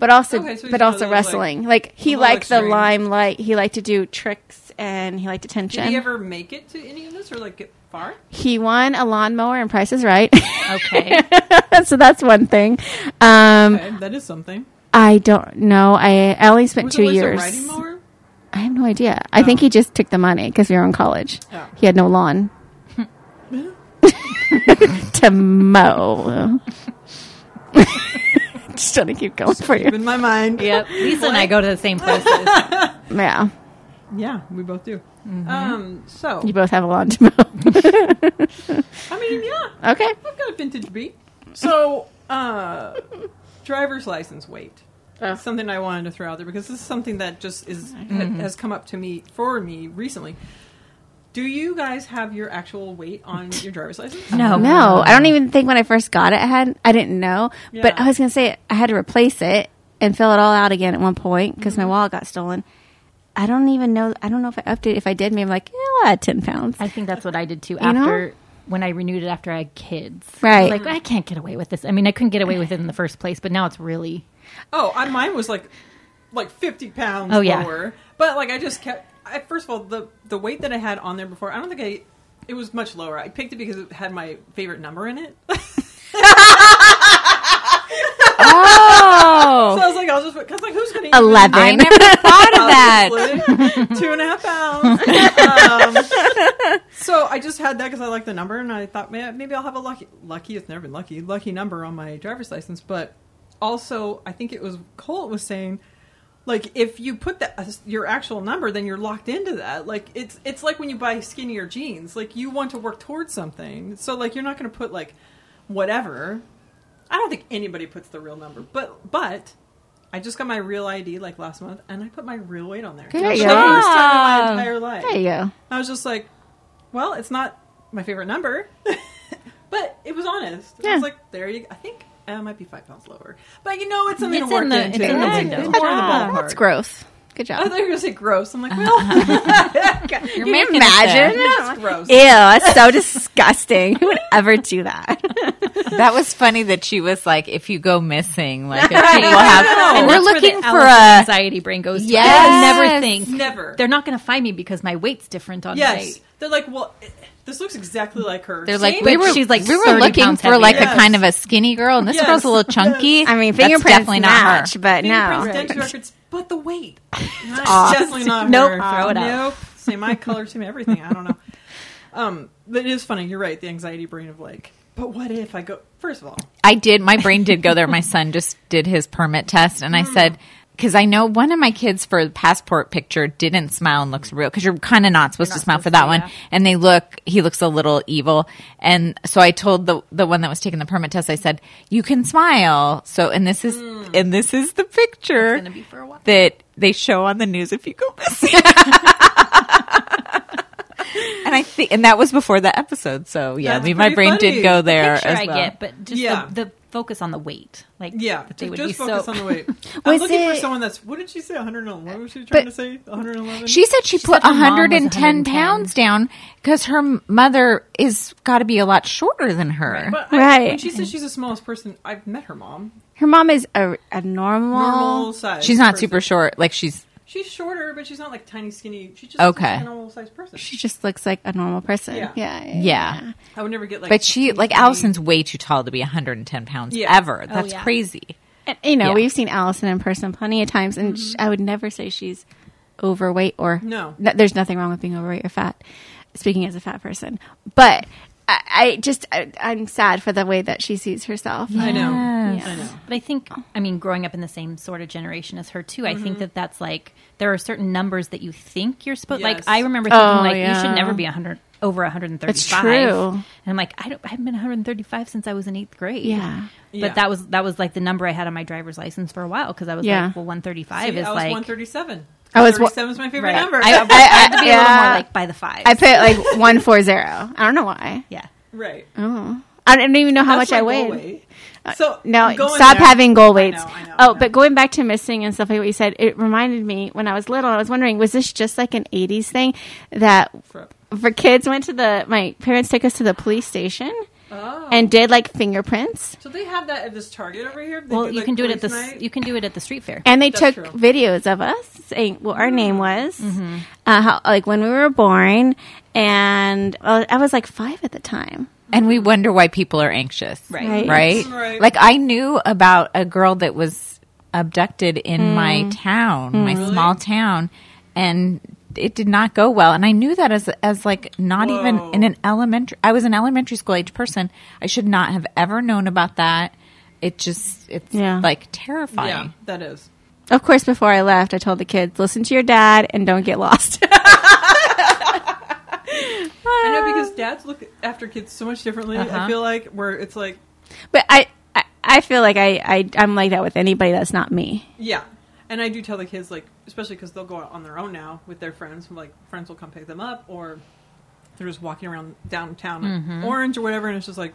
S3: but also
S1: Okay, so
S3: but also wrestling. Like, he
S1: little
S3: liked the limelight. He liked to do tricks and he liked attention.
S1: Did he ever make it to any of this or like get far?
S3: He won a lawnmower and Price is Right.
S2: Okay.
S3: so that's one thing. Um,
S1: Okay, that is something.
S3: I don't know. I, I only spent
S1: Was
S3: two
S1: it always
S3: years.
S1: a riding mower?
S3: I have no idea. I think he just took the money because we were in college.
S1: Oh.
S3: He had no lawn to mow. just trying to keep going for you.
S1: In my mind.
S2: yep. Lisa and I go to the same places.
S3: Yeah,
S1: Yeah, we both do. Um, so
S3: you both have a lawn to mow.
S1: I mean, yeah,
S3: okay.
S1: I've got a vintage beat. So, uh, driver's license weight. Something I wanted to throw out there because this is something that just is ha- has come up to me for me recently. Do you guys have your actual weight on your driver's license?
S2: No.
S3: No, I don't even think when I first got it, I had I didn't know. But I was gonna say I had to replace it and fill it all out again at one point because
S1: Mm-hmm.
S3: my wallet got stolen. I don't even know. I don't know if I updated. If I did, maybe like, yeah, I'll add ten pounds.
S2: I think that's what I did too
S3: know?
S2: after when I renewed it after I had kids.
S3: Right.
S2: I was like, I can't get away with this. I mean, I couldn't get away with it in the first place, but now it's really.
S1: Oh, I, mine was like like fifty pounds
S2: Oh, yeah.
S1: lower. But like I just kept. I, first of all, the the weight that I had on there before, I don't think I. It was much lower. I picked it because it had my favorite number in it.
S3: oh,
S1: So I was like, I'll just because like who's gonna
S3: eleven.
S4: I never thought of that.
S1: Two and a half pounds. um, so I just had that because I like the number, and I thought, maybe I'll have a lucky, lucky. It's never been lucky, lucky number on my driver's license. But also, I think it was Colt was saying, like, if you put that your actual number, then you're locked into that. Like, it's it's like when you buy skinnier jeans. Like, you want to work towards something, so like you're not going to put like whatever. I don't think anybody puts the real number, but but. I just got my real ID like last month, and I put my real weight on there.
S3: There
S1: For
S3: you
S1: first time in my entire life.
S3: there you go.
S1: I was just like, well, it's not my favorite number, but it was honest. I
S3: Yeah.
S1: was like, there you. I think uh, Uh, it might be five pounds lower, but you know, it's something
S2: It's
S1: to work
S2: in the-
S1: into.
S2: it's in the window.
S1: It's more in the ballpark.
S3: That's gross. Good job.
S1: Oh, I
S3: job.
S1: thought you were gonna say gross. I'm like, uh-huh.
S3: well, you
S4: making
S3: imagine?
S1: that's gross.
S3: Ew, that's so disgusting. Who would ever do that?
S4: That was funny that she was like, if you go missing, like, if people have,
S2: And
S4: we're
S2: that's where
S4: looking
S2: the
S4: for a,
S2: anxiety brain goes. to.
S4: Yes.
S2: I never think
S1: Never.
S2: they're not going to find me because my weight's different on
S1: yes,
S2: weight.
S1: they're like, well, it- this looks exactly like her.
S4: they're like, we were,
S2: she's like
S4: we were looking
S2: pounds
S4: for like
S1: heavier.
S4: a kind of a skinny girl, and this
S1: Yes.
S4: girl's a little chunky.
S3: I mean,
S4: That's
S3: fingerprints
S4: definitely not her.
S3: but no.
S1: dentist records, but the weight. Not-
S3: Awesome.
S1: Definitely not
S2: Nope,
S1: her.
S2: throw it out.
S1: Nope. Same eye color, same everything. I don't know. Um, but it is funny. You're right. The anxiety brain of like, but what if I go? First of all,
S4: I did. My brain did go there. My son just did his permit test, and I said, because I know one of my kids for the passport picture didn't smile and looks real because you're kind of not supposed to smile for that one. And they look, he looks a little evil. And so I told the the one that was taking the permit test, I said, you can smile. So and this is hmm. and this is the picture
S2: gonna be for a while.
S4: that they show on the news if you go missing. and I think, and that was before the episode. So yeah,
S1: That's
S4: I mean, my brain
S1: funny.
S4: did go
S2: The
S4: there
S2: picture
S4: as
S2: I get, but just
S1: Yeah.
S2: the, the focus on the weight. Like,
S1: Yeah,
S2: that they
S1: just,
S2: would
S1: just
S2: be
S1: focus
S2: so.
S1: on the weight. I'm
S3: Was
S1: looking for
S3: it-
S1: someone that's. What did she say? 111. What was she trying
S3: But-
S1: to say? 111.
S4: She said she,
S2: She
S4: put
S2: said her mom was
S4: 110,
S2: 110.
S4: pounds down because her mother is got to be a lot shorter than her.
S1: But I,
S3: Right.
S1: when she says she's the smallest person, I've met her mom.
S3: Her mom is a, a normal.
S1: Normal size.
S4: She's not
S1: person.
S4: super short. Like she's
S1: She's shorter, but she's not like tiny, skinny. She's just
S4: Okay.
S1: like a normal sized person.
S3: She just looks like a normal person.
S1: Yeah.
S3: Yeah. Yeah.
S4: yeah.
S1: I would never get like.
S4: But she,
S1: teeny
S4: like
S1: tiny-
S4: Allison's way too tall to be 110 pounds
S1: Yeah.
S4: ever. Oh, That's
S2: yeah.
S4: crazy.
S3: And, you know,
S4: Yeah.
S3: we've seen Allison in person plenty of times, and mm-hmm. sh I would never say she's overweight or
S1: No.
S3: N- there's nothing wrong with being overweight or fat. Speaking as a fat person, but I, I just I, I'm sad for the way that she sees herself.
S1: I know.
S4: Yes.
S1: I know.
S2: But I think, I mean, growing up in the same sort of generation as her too, I
S1: Mm-hmm.
S2: think that that's like there are certain numbers that you think you're supposed.
S1: Yes.
S2: Like I remember thinking,
S3: Oh,
S2: like you should never be 100 over 135.
S3: It's true.
S2: And I'm like, I don't. I haven't been 135 since I was in eighth grade.
S3: Yeah.
S2: But
S1: Yeah.
S2: that was that was like the number I had on my driver's license for a while because I was
S3: Yeah.
S2: like, well, 135
S1: See,
S2: is
S1: I was
S2: like
S1: 137.
S3: I was seven
S1: 137 is my favorite
S2: Right.
S1: number.
S2: I, I, I had to be a little more like by the five.
S3: I put like one four zero. I don't know why.
S2: yeah.
S1: right.
S3: Oh, I don't even know how
S1: That's
S3: much I
S1: my goal
S3: weighed.
S1: weight. Uh, so
S3: No, stop
S1: there.
S3: having goal
S1: I
S3: weights.
S1: know, I know,
S3: oh,
S1: I know.
S3: but going back to missing and stuff like what you said, it reminded me when I was little. I was wondering, was this just like an '80s thing that
S1: For-
S3: for kids went to the? My parents took us to the police station
S1: Oh.
S3: and did like fingerprints,
S1: so they have that at this Target over here. They
S2: Well,
S1: do,
S2: you
S1: like,
S2: can do it at the
S1: night?
S2: you can do it at the street fair.
S3: and they
S1: That's
S3: took
S1: true.
S3: videos of us saying what our name was,
S2: Mm-hmm.
S3: uh, how like when we were born, and uh, I was like five at the time.
S4: And we wonder why people are anxious.
S2: Right.
S3: Right.
S4: Right?
S1: Right.
S4: Like I knew about a girl that was abducted in my town, my small town, and it did not go well. And I knew that as as like not even in an elementary I was an elementary school age person. I should not have ever known about that. It just it's
S3: Yeah.
S4: like terrifying.
S1: Yeah, that is.
S3: Of course, before I left, I told the kids, "Listen to your dad and don't get lost."
S1: I know because dads look after kids so much differently. I
S4: Uh-huh.
S1: feel like where it's like,
S3: But I, I, I feel like I, I, I'm like that with anybody that's not me.
S1: yeah. And I do tell the kids like, especially because they'll go out on their own now with their friends. Like friends will come pick them up, or they're just walking around downtown,
S2: Mm-hmm.
S1: Orange or whatever, and it's just like.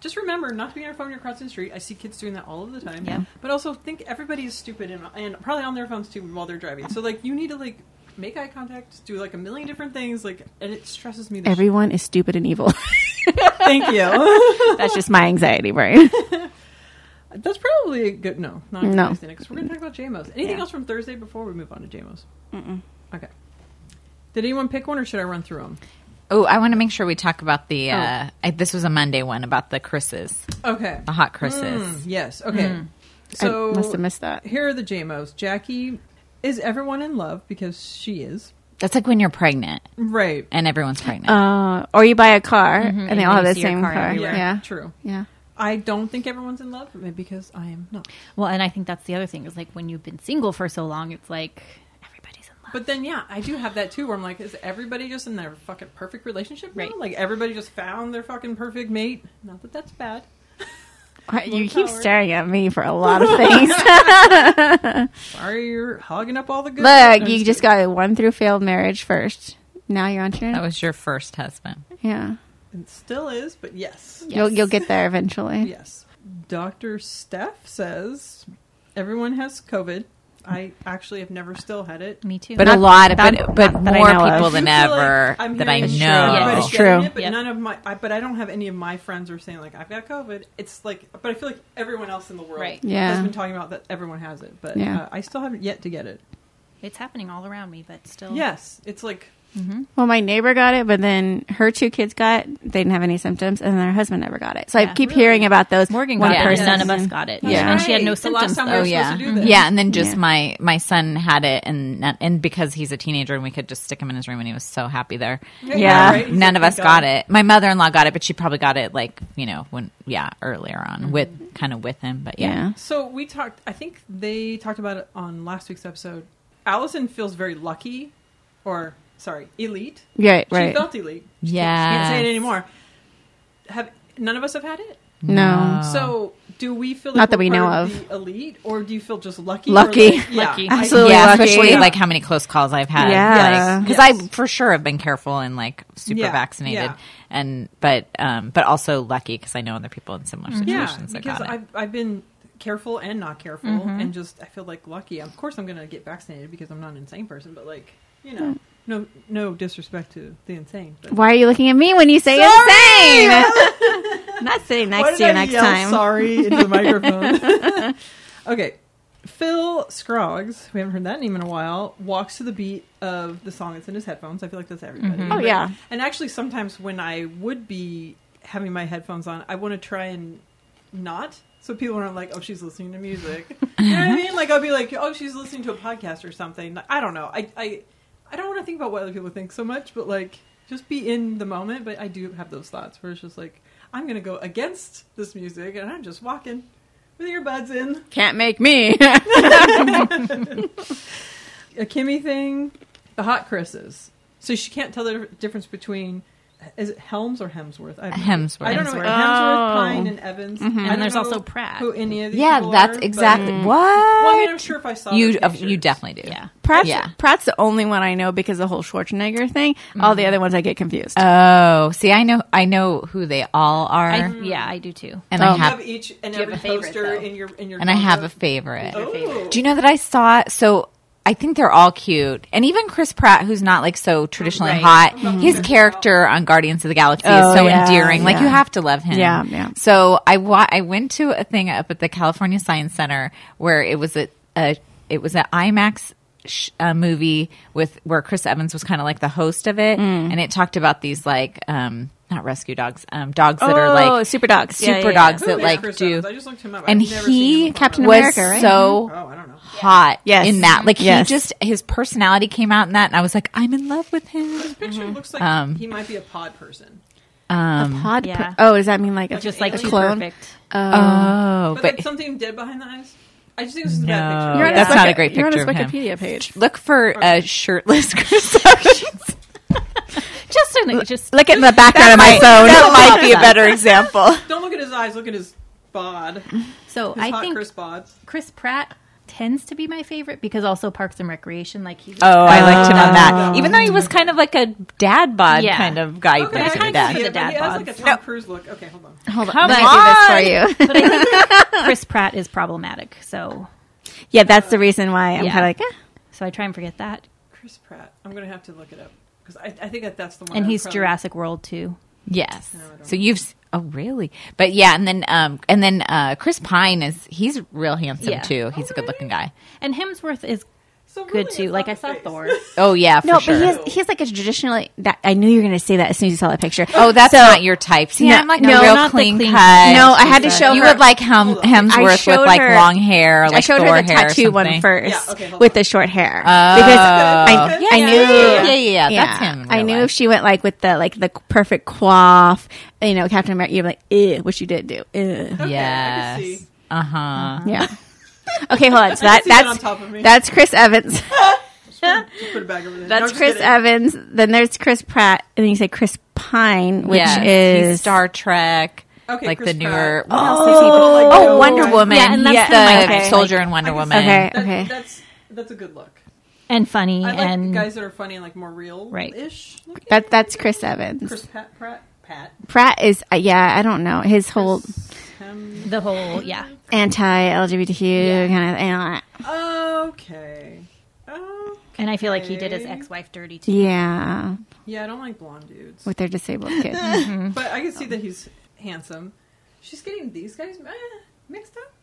S1: Just remember not to be on your phone when you're crossing the street. I see kids doing that all of the time.
S2: Yeah.
S1: But also think everybody is stupid and, and probably on their phones too while they're driving. So like you need to like make eye contact, do like a million different things. Like and it stresses me.
S3: Everyone is stupid and evil.
S1: Thank you.
S3: that's just my anxiety brain.
S1: That's probably a good no. Not
S3: No.
S1: because we're going to talk about JMOs. Anything
S3: Yeah.
S1: else from Thursday before we move on to JMOs? Mm-mm. Okay. Did anyone pick one, or should I run through them?
S4: Oh, I want to make sure we talk about the. Uh, I, this was a Monday one about the Chris's,
S1: Okay.
S4: the hot Chris's.
S1: Mm, yes. Okay. So
S3: I must have missed that.
S1: Here are the JMOs. Jackie is everyone in love because she is
S4: That's like when you're pregnant
S1: right.
S4: and everyone's pregnant.
S3: Uh, or you buy a car and they all have the same
S2: car
S3: car.
S2: everywhere.
S3: Yeah.
S1: True.
S3: Yeah.
S1: I don't think everyone's in love maybe because I am not.
S2: Well, and I think that's the other thing is like when you've been single for so long, it's like everybody's in love.
S1: But then, yeah, I do have that too, where I'm like, is everybody just in their fucking perfect relationship now?
S2: Right.
S1: Like everybody just found their fucking perfect mate. Not that that's bad.
S3: You keep
S1: power.
S3: staring at me for a lot of things.
S1: Sorry, you're hogging up all the good.
S3: Look,
S1: I'm
S3: you just got one through failed marriage first. Now you're on to your
S4: that was your first husband.
S3: yeah.
S1: It still is, but yes.
S3: You'll you'll get there eventually.
S1: Yes. Dr. Steph says everyone has COVID. I actually have never still had it.
S2: Me too.
S3: But
S4: Not
S3: a lot of
S4: but,
S3: but,
S4: but
S3: not that I
S4: more
S3: know of.
S4: people
S1: I
S4: than
S1: do feel like
S4: ever
S1: I'm
S4: that I
S1: hearing
S4: know.
S2: Yeah.
S1: everybody's
S3: It's
S1: getting
S3: true.
S1: It, but
S2: Yep.
S1: none of my, I, but I don't have any of my friends are saying like I've got COVID. It's like, but I feel like everyone else in the world
S2: Right.
S3: Yeah.
S1: has been talking about that everyone has it, but
S3: Yeah.
S1: uh, I still haven't yet to get it.
S2: it's happening all around me, but still.
S1: Yes, it's like Mm-hmm.
S3: Well, my neighbor got it, but then her two kids got it. They didn't have any symptoms, and then her husband never got it. So I keep
S1: Really?
S3: hearing about those.
S2: Morgan
S3: one
S2: got it.
S3: person.
S2: None of us got it.
S3: Yeah.
S2: And she had no
S1: Right. The last
S2: symptoms.
S1: time we were
S4: Oh
S1: supposed
S4: yeah,
S1: to do this.
S4: yeah, and then just
S3: Yeah.
S4: my my son had it, and and because he's a teenager, and we could just stick him in his room, and he was so happy there.
S3: Yeah.
S1: right?
S4: None of us
S1: "Thank
S4: got
S1: God."
S4: it. My mother in law got it, but she probably got it like you know when yeah earlier on mm-hmm. with kind of with him. But yeah,
S3: Yeah.
S1: So we talked. I think they talked about it on last week's episode. Allison feels very lucky, or sorry, elite.
S3: Right,
S1: She
S3: right.
S1: felt elite.
S4: yeah.
S1: Can't say it anymore. Have none of us have had it?
S3: No.
S1: So, do do we feel like
S3: Not that
S1: we're
S3: know
S1: part
S3: of.
S1: the elite, or do you feel just lucky?
S3: Lucky.
S1: like- yeah,
S2: Lucky.
S3: Absolutely
S4: yeah,
S3: lucky.
S4: especially like how many close calls I've had.
S3: Yeah.
S4: because
S1: Yes.
S4: I for sure have been careful and like super
S1: Yeah,
S4: vaccinated,
S1: yeah.
S4: and but um, but also lucky because I know other people in similar mm-hmm.
S1: yeah,
S4: situations that
S1: because
S4: got it.
S1: I've I've been careful and not careful, mm-hmm. and just I feel like lucky. Of course, I'm gonna get vaccinated because I'm not an insane person, but like you know, mm. No no disrespect to the insane. But
S3: Why are you looking at me when you say insane? I'm not sitting
S1: Why
S3: next
S1: did
S3: to you
S1: I
S3: next
S1: yell
S3: time.
S1: Sorry into the microphone. okay. Phil Scroggs, we haven't heard that name in a while, walks to the beat of the song that's in his headphones. I feel like that's everybody. Mm-hmm.
S3: Oh,
S1: But-
S3: yeah.
S1: And actually, sometimes when I would be having my headphones on, I want to try and not. So people aren't like, oh, she's listening to music. you know what I mean? Like, I'll be like, oh, she's listening to a podcast or something. I don't know. I, I, I don't want to think about what other people think so much, but like, just be in the moment. But I do have those thoughts where it's just like, I'm going to go against this music and I'm just walking with earbuds in.
S3: Can't make me.
S1: A Kimmy thing, the hot Chris's. So she can't tell the difference between. Is it Helms or Hemsworth? I don't know.
S4: Hemsworth.
S1: I don't know.
S4: Hemsworth.
S1: Hemsworth,
S3: Oh.
S1: Pine, and Evans. Mm-hmm. I don't
S2: And there's also Pratt.
S1: Who any of these
S4: yeah,
S1: people
S4: that's
S1: are, but-
S4: exactly mm. what.
S1: Well, I mean, I'm sure if I saw
S4: you
S1: the
S4: uh, you definitely do.
S2: Yeah.
S3: Pratt's,
S4: Yeah.
S3: Pratt's the only one I know because the whole Schwarzenegger thing. All the mm-hmm. other ones I get confused.
S4: Oh, see, I know I know who they all are,
S2: I, mm. yeah, I do too.
S4: and
S3: Oh.
S4: I
S1: You have
S4: have
S1: each and
S2: Do you have a favorite,
S1: poster
S2: though?
S1: in your in your.
S4: and I have a favorite.
S1: Oh.
S4: Do you know that I saw? So I think they're all cute, and even Chris Pratt, who's not like so traditionally
S2: Right.
S4: hot,
S1: Mhm.
S4: his character on Guardians of the Galaxy
S3: Oh,
S4: is so
S3: yeah,
S4: endearing. Like you have to love him.
S3: Yeah, yeah.
S4: So I wa- I went to a thing up at the California Science Center where it was a, a it was an IMAX. Sh- uh, movie with where Chris Evans was kind of like the host of it,
S3: Mm.
S4: and it talked about these like um not rescue dogs, um dogs that
S3: oh,
S4: are like
S3: super dogs.
S4: Super
S3: yeah, yeah.
S4: dogs
S1: Who
S4: that
S1: is
S4: like
S1: Chris
S4: do
S1: Evans? I just looked him up.
S4: and
S1: I've never seen
S4: he
S1: him before.
S3: Captain
S4: was
S3: America, right?
S4: so
S1: Oh, I don't know.
S4: hot
S3: Yes.
S4: in that. Like
S3: Yes.
S4: he just his personality came out in that, and I was like, I'm in love with him.
S1: This picture looks like
S4: Um,
S1: he might be a pod person.
S4: Um,
S3: Pod.
S2: Yeah.
S3: per- oh, does that mean like a,
S2: Just like
S3: a
S2: too
S3: clone?
S2: perfect.
S4: oh,
S1: But,
S4: but
S1: like something dead behind the eyes. I just think this is a
S4: No.
S1: bad picture.
S3: You're on
S4: That's
S3: his
S4: not a
S3: Wiki-
S4: great
S3: You're on his
S4: picture of him.
S3: Wikipedia page.
S4: look for a uh, shirtless Chris Evans.
S2: Just, an, just
S3: Look at the background of my phone.
S4: that might be a better example.
S1: Don't look at his eyes. Look at his bod.
S2: so
S1: His
S2: I
S1: hot
S2: think
S1: Chris bods.
S2: Chris Pratt tends to be my favorite because also Parks and Recreation, like he's
S4: Oh, I liked him on
S1: Oh.
S4: that. Even though he was kind of like a dad bod
S2: Yeah.
S4: kind of guy.
S1: Okay,
S4: who
S1: I
S4: plays
S1: can
S4: a dad.
S1: see
S2: The
S1: it,
S2: dad
S1: he has like a. Tom
S4: No.
S1: Cruise look. Okay, hold on.
S3: Hold on.
S4: Come
S3: Let me do this for you.
S2: but I think Chris Pratt is problematic. So
S3: yeah, that's the reason why I'm
S2: Yeah.
S3: kind of like, eh.
S2: so I try and forget that.
S1: Chris Pratt. I'm gonna have to look it up because I, I think that that's the one.
S2: And
S1: I would
S2: he's
S1: probably-
S2: Jurassic World too.
S4: Yes.
S1: I don't
S4: So you've s- oh really? But yeah, and then um and then uh Chris Pine is he's real handsome
S2: Yeah.
S4: too. He's a good looking guy.
S2: And Hemsworth is
S1: So
S2: good
S1: really,
S2: too. Like I saw
S1: face.
S2: Thor.
S4: Oh yeah, for
S3: no,
S4: sure.
S3: but he has, he has like a traditionally. That I knew you were going to say that as soon as you saw that picture.
S4: oh, that's
S3: So-
S4: not your type. See,
S3: No,
S4: I'm like
S3: no,
S4: a real
S2: not
S4: clean
S2: clean
S4: cut.
S2: cut.
S3: No, I had to show
S4: you
S3: her-
S4: would like Hem- Hemsworth with like
S3: her-
S4: long hair, like
S3: I showed
S4: Thor
S3: her the tattoo one first
S1: Yeah, okay,
S3: with
S1: on.
S3: the short hair
S4: Oh.
S3: because I,
S1: Yeah,
S3: I
S1: yeah,
S3: knew
S4: yeah, yeah, yeah, that's him
S3: I knew
S4: life.
S3: if she went like with the like the perfect coif, you know, Captain America, you're like, eh, which you did do. Eh.
S1: Okay,
S4: Yes. Uh huh.
S3: Yeah. Okay, hold on. So that
S1: can see that on
S3: that's
S1: top of me.
S3: that's Chris Evans.
S1: Just put it back over there. No,
S3: That's
S1: just
S3: Chris
S1: kidding.
S3: Evans. Then there's Chris Pratt, and then you say Chris Pine, which
S4: Yes,
S3: is
S4: he's Star Trek.
S1: Okay,
S4: like
S1: Chris
S4: the newer.
S1: Pratt.
S4: What
S3: Oh,
S4: else is he?
S1: like,
S4: Oh, Wonder Woman.
S2: Yeah, and that's
S4: He's
S2: kinda
S4: the
S2: my
S4: soldier in Wonder Woman.
S3: Okay.
S1: that-
S3: okay.
S1: That's that's a good look.
S2: And funny
S1: I like
S2: and
S1: guys that are funny and like more real,
S2: Right.
S1: Ish.
S3: that that's Chris Evans.
S1: Chris Pat Pratt Pat.
S3: Pratt is uh, yeah, I don't know his whole
S1: Um,
S2: the whole yeah.
S3: anti-LGBTQ kind of.
S1: Okay. Okay.
S2: And I feel like he did his ex-wife dirty too.
S3: yeah,
S1: Yeah, I don't like blonde dudes,
S3: with their disabled kids.
S1: but I can see that he's handsome. She's getting these guys eh, mixed up.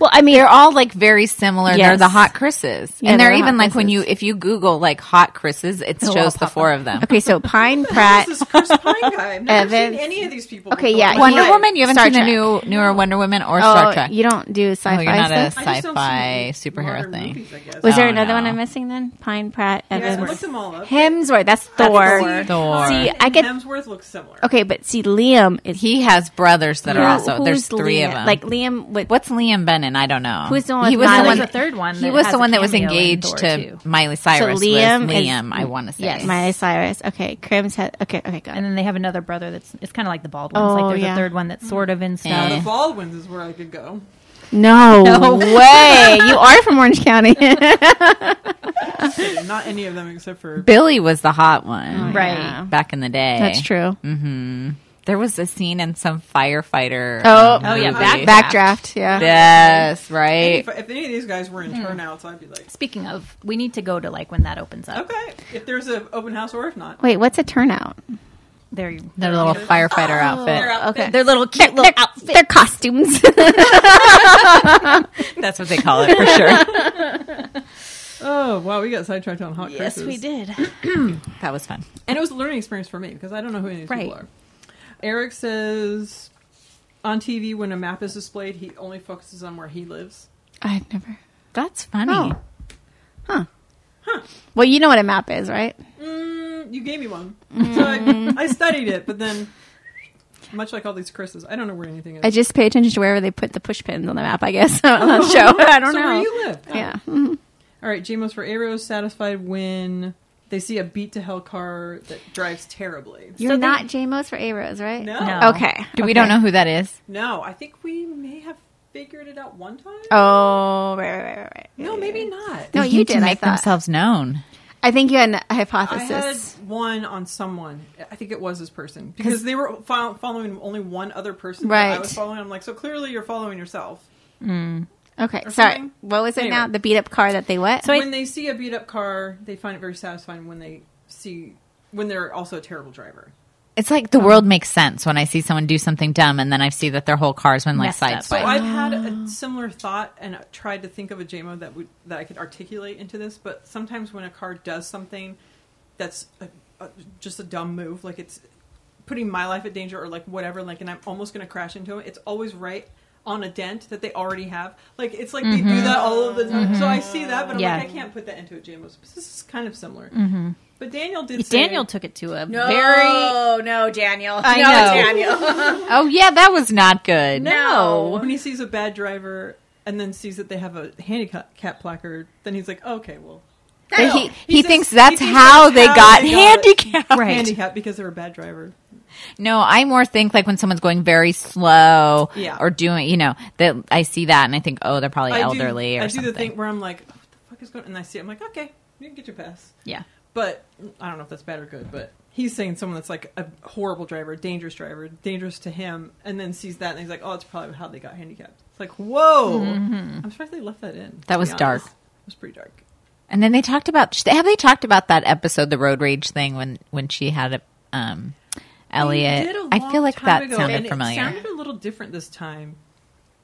S3: Well, I mean,
S4: They're all like very similar. They're the hot Chris's,
S3: Yeah,
S4: and
S3: they're
S4: they're even
S3: hot
S4: like when you if you Google like hot Chris's, it
S2: all
S4: shows the
S2: pop
S4: four of them.
S3: okay, so Pine Pratt.
S1: This is Chris Pine guy. I've never
S3: Evans.
S1: seen any of these people.
S3: Okay,
S1: before.
S3: yeah,
S4: Wonder
S3: he-
S4: Woman. You haven't
S3: Star
S4: seen
S3: Trek.
S4: the new newer Wonder Woman or
S3: Oh,
S4: Star Trek?
S3: you don't do sci-fi
S4: oh, you're not a
S3: stuff.
S1: I just don't
S4: sci-fi superhero thing.
S1: movies,
S3: Was there
S4: Oh,
S3: another one. I'm missing then? Pine Pratt
S1: Yeah, I
S3: Evans.
S1: looked them all up.
S3: Hemsworth. That's Thor.
S2: Thor.
S4: Thor.
S3: See, I get
S1: Hemsworth looks similar.
S3: okay, but see, Liam is
S4: He has brothers that are also. There's three of them.
S3: Like Liam
S4: what's Liam's Liam Bennon. I don't know.
S3: Who's the one
S4: He
S3: with
S4: was the one.
S2: There's a third one
S4: He was the one that was engaged to
S2: too.
S4: Miley Cyrus.
S3: Liam
S4: was
S3: is-
S4: Liam. I want to say.
S2: Yes.
S3: Miley Cyrus. Okay, Crim's head. Okay, okay, got
S2: And then they have another brother that's it's kind of like the bald ones.
S3: Oh,
S2: like there's
S3: yeah.
S2: a third one that's sort of in
S1: Now,
S2: stuff.
S1: the Baldwins is where I could go.
S3: No, no way. You are from Orange County.
S1: Not any of them except for
S4: Billy was the hot one,
S2: Right.
S3: Yeah.
S4: Back in the day.
S3: That's true.
S4: hmm There was a scene in some firefighter.
S3: Oh,
S4: um,
S2: Oh, yeah. Back-
S3: Backdraft. Yeah.
S4: Yes, right.
S1: if, if any of these guys were in turnouts, I'd be like,
S2: Speaking of, we need to go to like when that opens up.
S1: okay, if there's an open house or if not.
S3: Wait, what's a turnout?
S2: Their
S4: Their little firefighter outfit.
S3: Okay.
S2: their little cute little outfit.
S3: Their costumes.
S4: That's what they call it for sure.
S1: Oh wow, we got sidetracked on hot
S2: Yes,
S1: Chris's.
S2: we did.
S4: That was fun.
S1: and it was a learning experience for me because I don't know who any of these
S2: Right.
S1: people are. Eric says on TV when a map is displayed, he only focuses on where he lives.
S3: I've never.
S4: That's funny.
S3: Oh. Huh. Huh. Well, you know what a map is, right?
S1: Mm, you gave me one, so I, I studied it, but then. Much like all these Chris's, I don't know where anything is.
S3: I just pay attention to wherever they put the push pins on the map. I guess on that show. I don't
S1: so
S3: know.
S1: where you live?
S3: Yeah. Mhm.
S1: All right, JMOs for Arrows satisfied when they see a beat to hell car that drives terribly.
S3: You're
S2: So they-
S3: not JMOs for Aros, right?
S1: No.
S2: No.
S3: Okay.
S4: Do we
S3: okay.
S4: don't know who that is?
S1: No, I think we may have figured it out one time.
S3: Oh, right, right, right, right, right.
S1: no, maybe not.
S3: No,
S4: They
S3: you did.
S4: to
S3: I
S4: make
S3: thought.
S4: themselves known.
S3: I think you had a hypothesis.
S1: had one on someone. I think it was this person because they were fo- following only one other person. that I was following. I'm like, so clearly you're following yourself.
S3: Hmm.
S1: Okay,
S3: sorry.
S1: something.
S3: What was it
S1: Anyway.
S3: now? The beat up car that they what?
S2: So I-
S1: when they see a beat up car, they find it very satisfying when they see when they're also a terrible driver.
S4: It's like the world makes sense when I see someone do something dumb and then I see that their whole car's been like
S2: Messed up.
S1: So. I've had a oh. similar thought and I tried to think of a JMO that would that I could articulate into this, but sometimes when a car does something that's a, a, just a dumb move, like it's putting my life at danger or like whatever, like and I'm almost going to crash into it, it's always right on a dent that they already have. Like it's like they do mm-hmm. that all of the time. So I see that, but I'm
S2: Yeah.
S1: like I can't put that into a JMO. This is kind of similar. Mm-hmm. But Daniel did. say-
S2: Daniel took it to a very
S8: Oh no, Daniel.
S4: I
S8: no,
S4: know.
S8: Daniel.
S4: oh yeah, that was not good.
S8: No.
S1: when he sees a bad driver and then sees that they have a handicap placard, then he's like, okay, well.
S3: But he,
S1: He
S3: he
S1: says-
S3: thinks
S1: he
S3: that's
S1: thinks
S3: how
S1: that's
S3: they
S1: how
S3: got
S1: they got it.
S3: handicapped.
S2: Right.
S1: handicap because they're a bad driver.
S4: No, I more think like when someone's going very slow
S1: Yeah.
S4: or doing, you know, that I see that and I think, oh, they're probably
S1: I
S4: elderly
S1: do,
S4: or
S1: I do
S4: something.
S1: the thing where I'm like, oh, what the fuck is going? And I see, it, I'm like, okay, you can get your pass.
S2: yeah.
S1: But I don't know if that's bad or good. But he's saying someone that's like a horrible driver, dangerous driver, dangerous to him, and then sees that and he's like, oh, that's probably how they got handicapped. It's like, whoa! I'm surprised they left that in.
S4: Mm-hmm. That was dark.
S1: It was pretty dark.
S4: And then they talked about have they talked about that episode, the road rage thing when when she had a um Elliot.
S1: They did a
S4: I feel like that
S1: ago,
S4: sounded
S1: and
S4: familiar.
S1: It sounded a little different this time.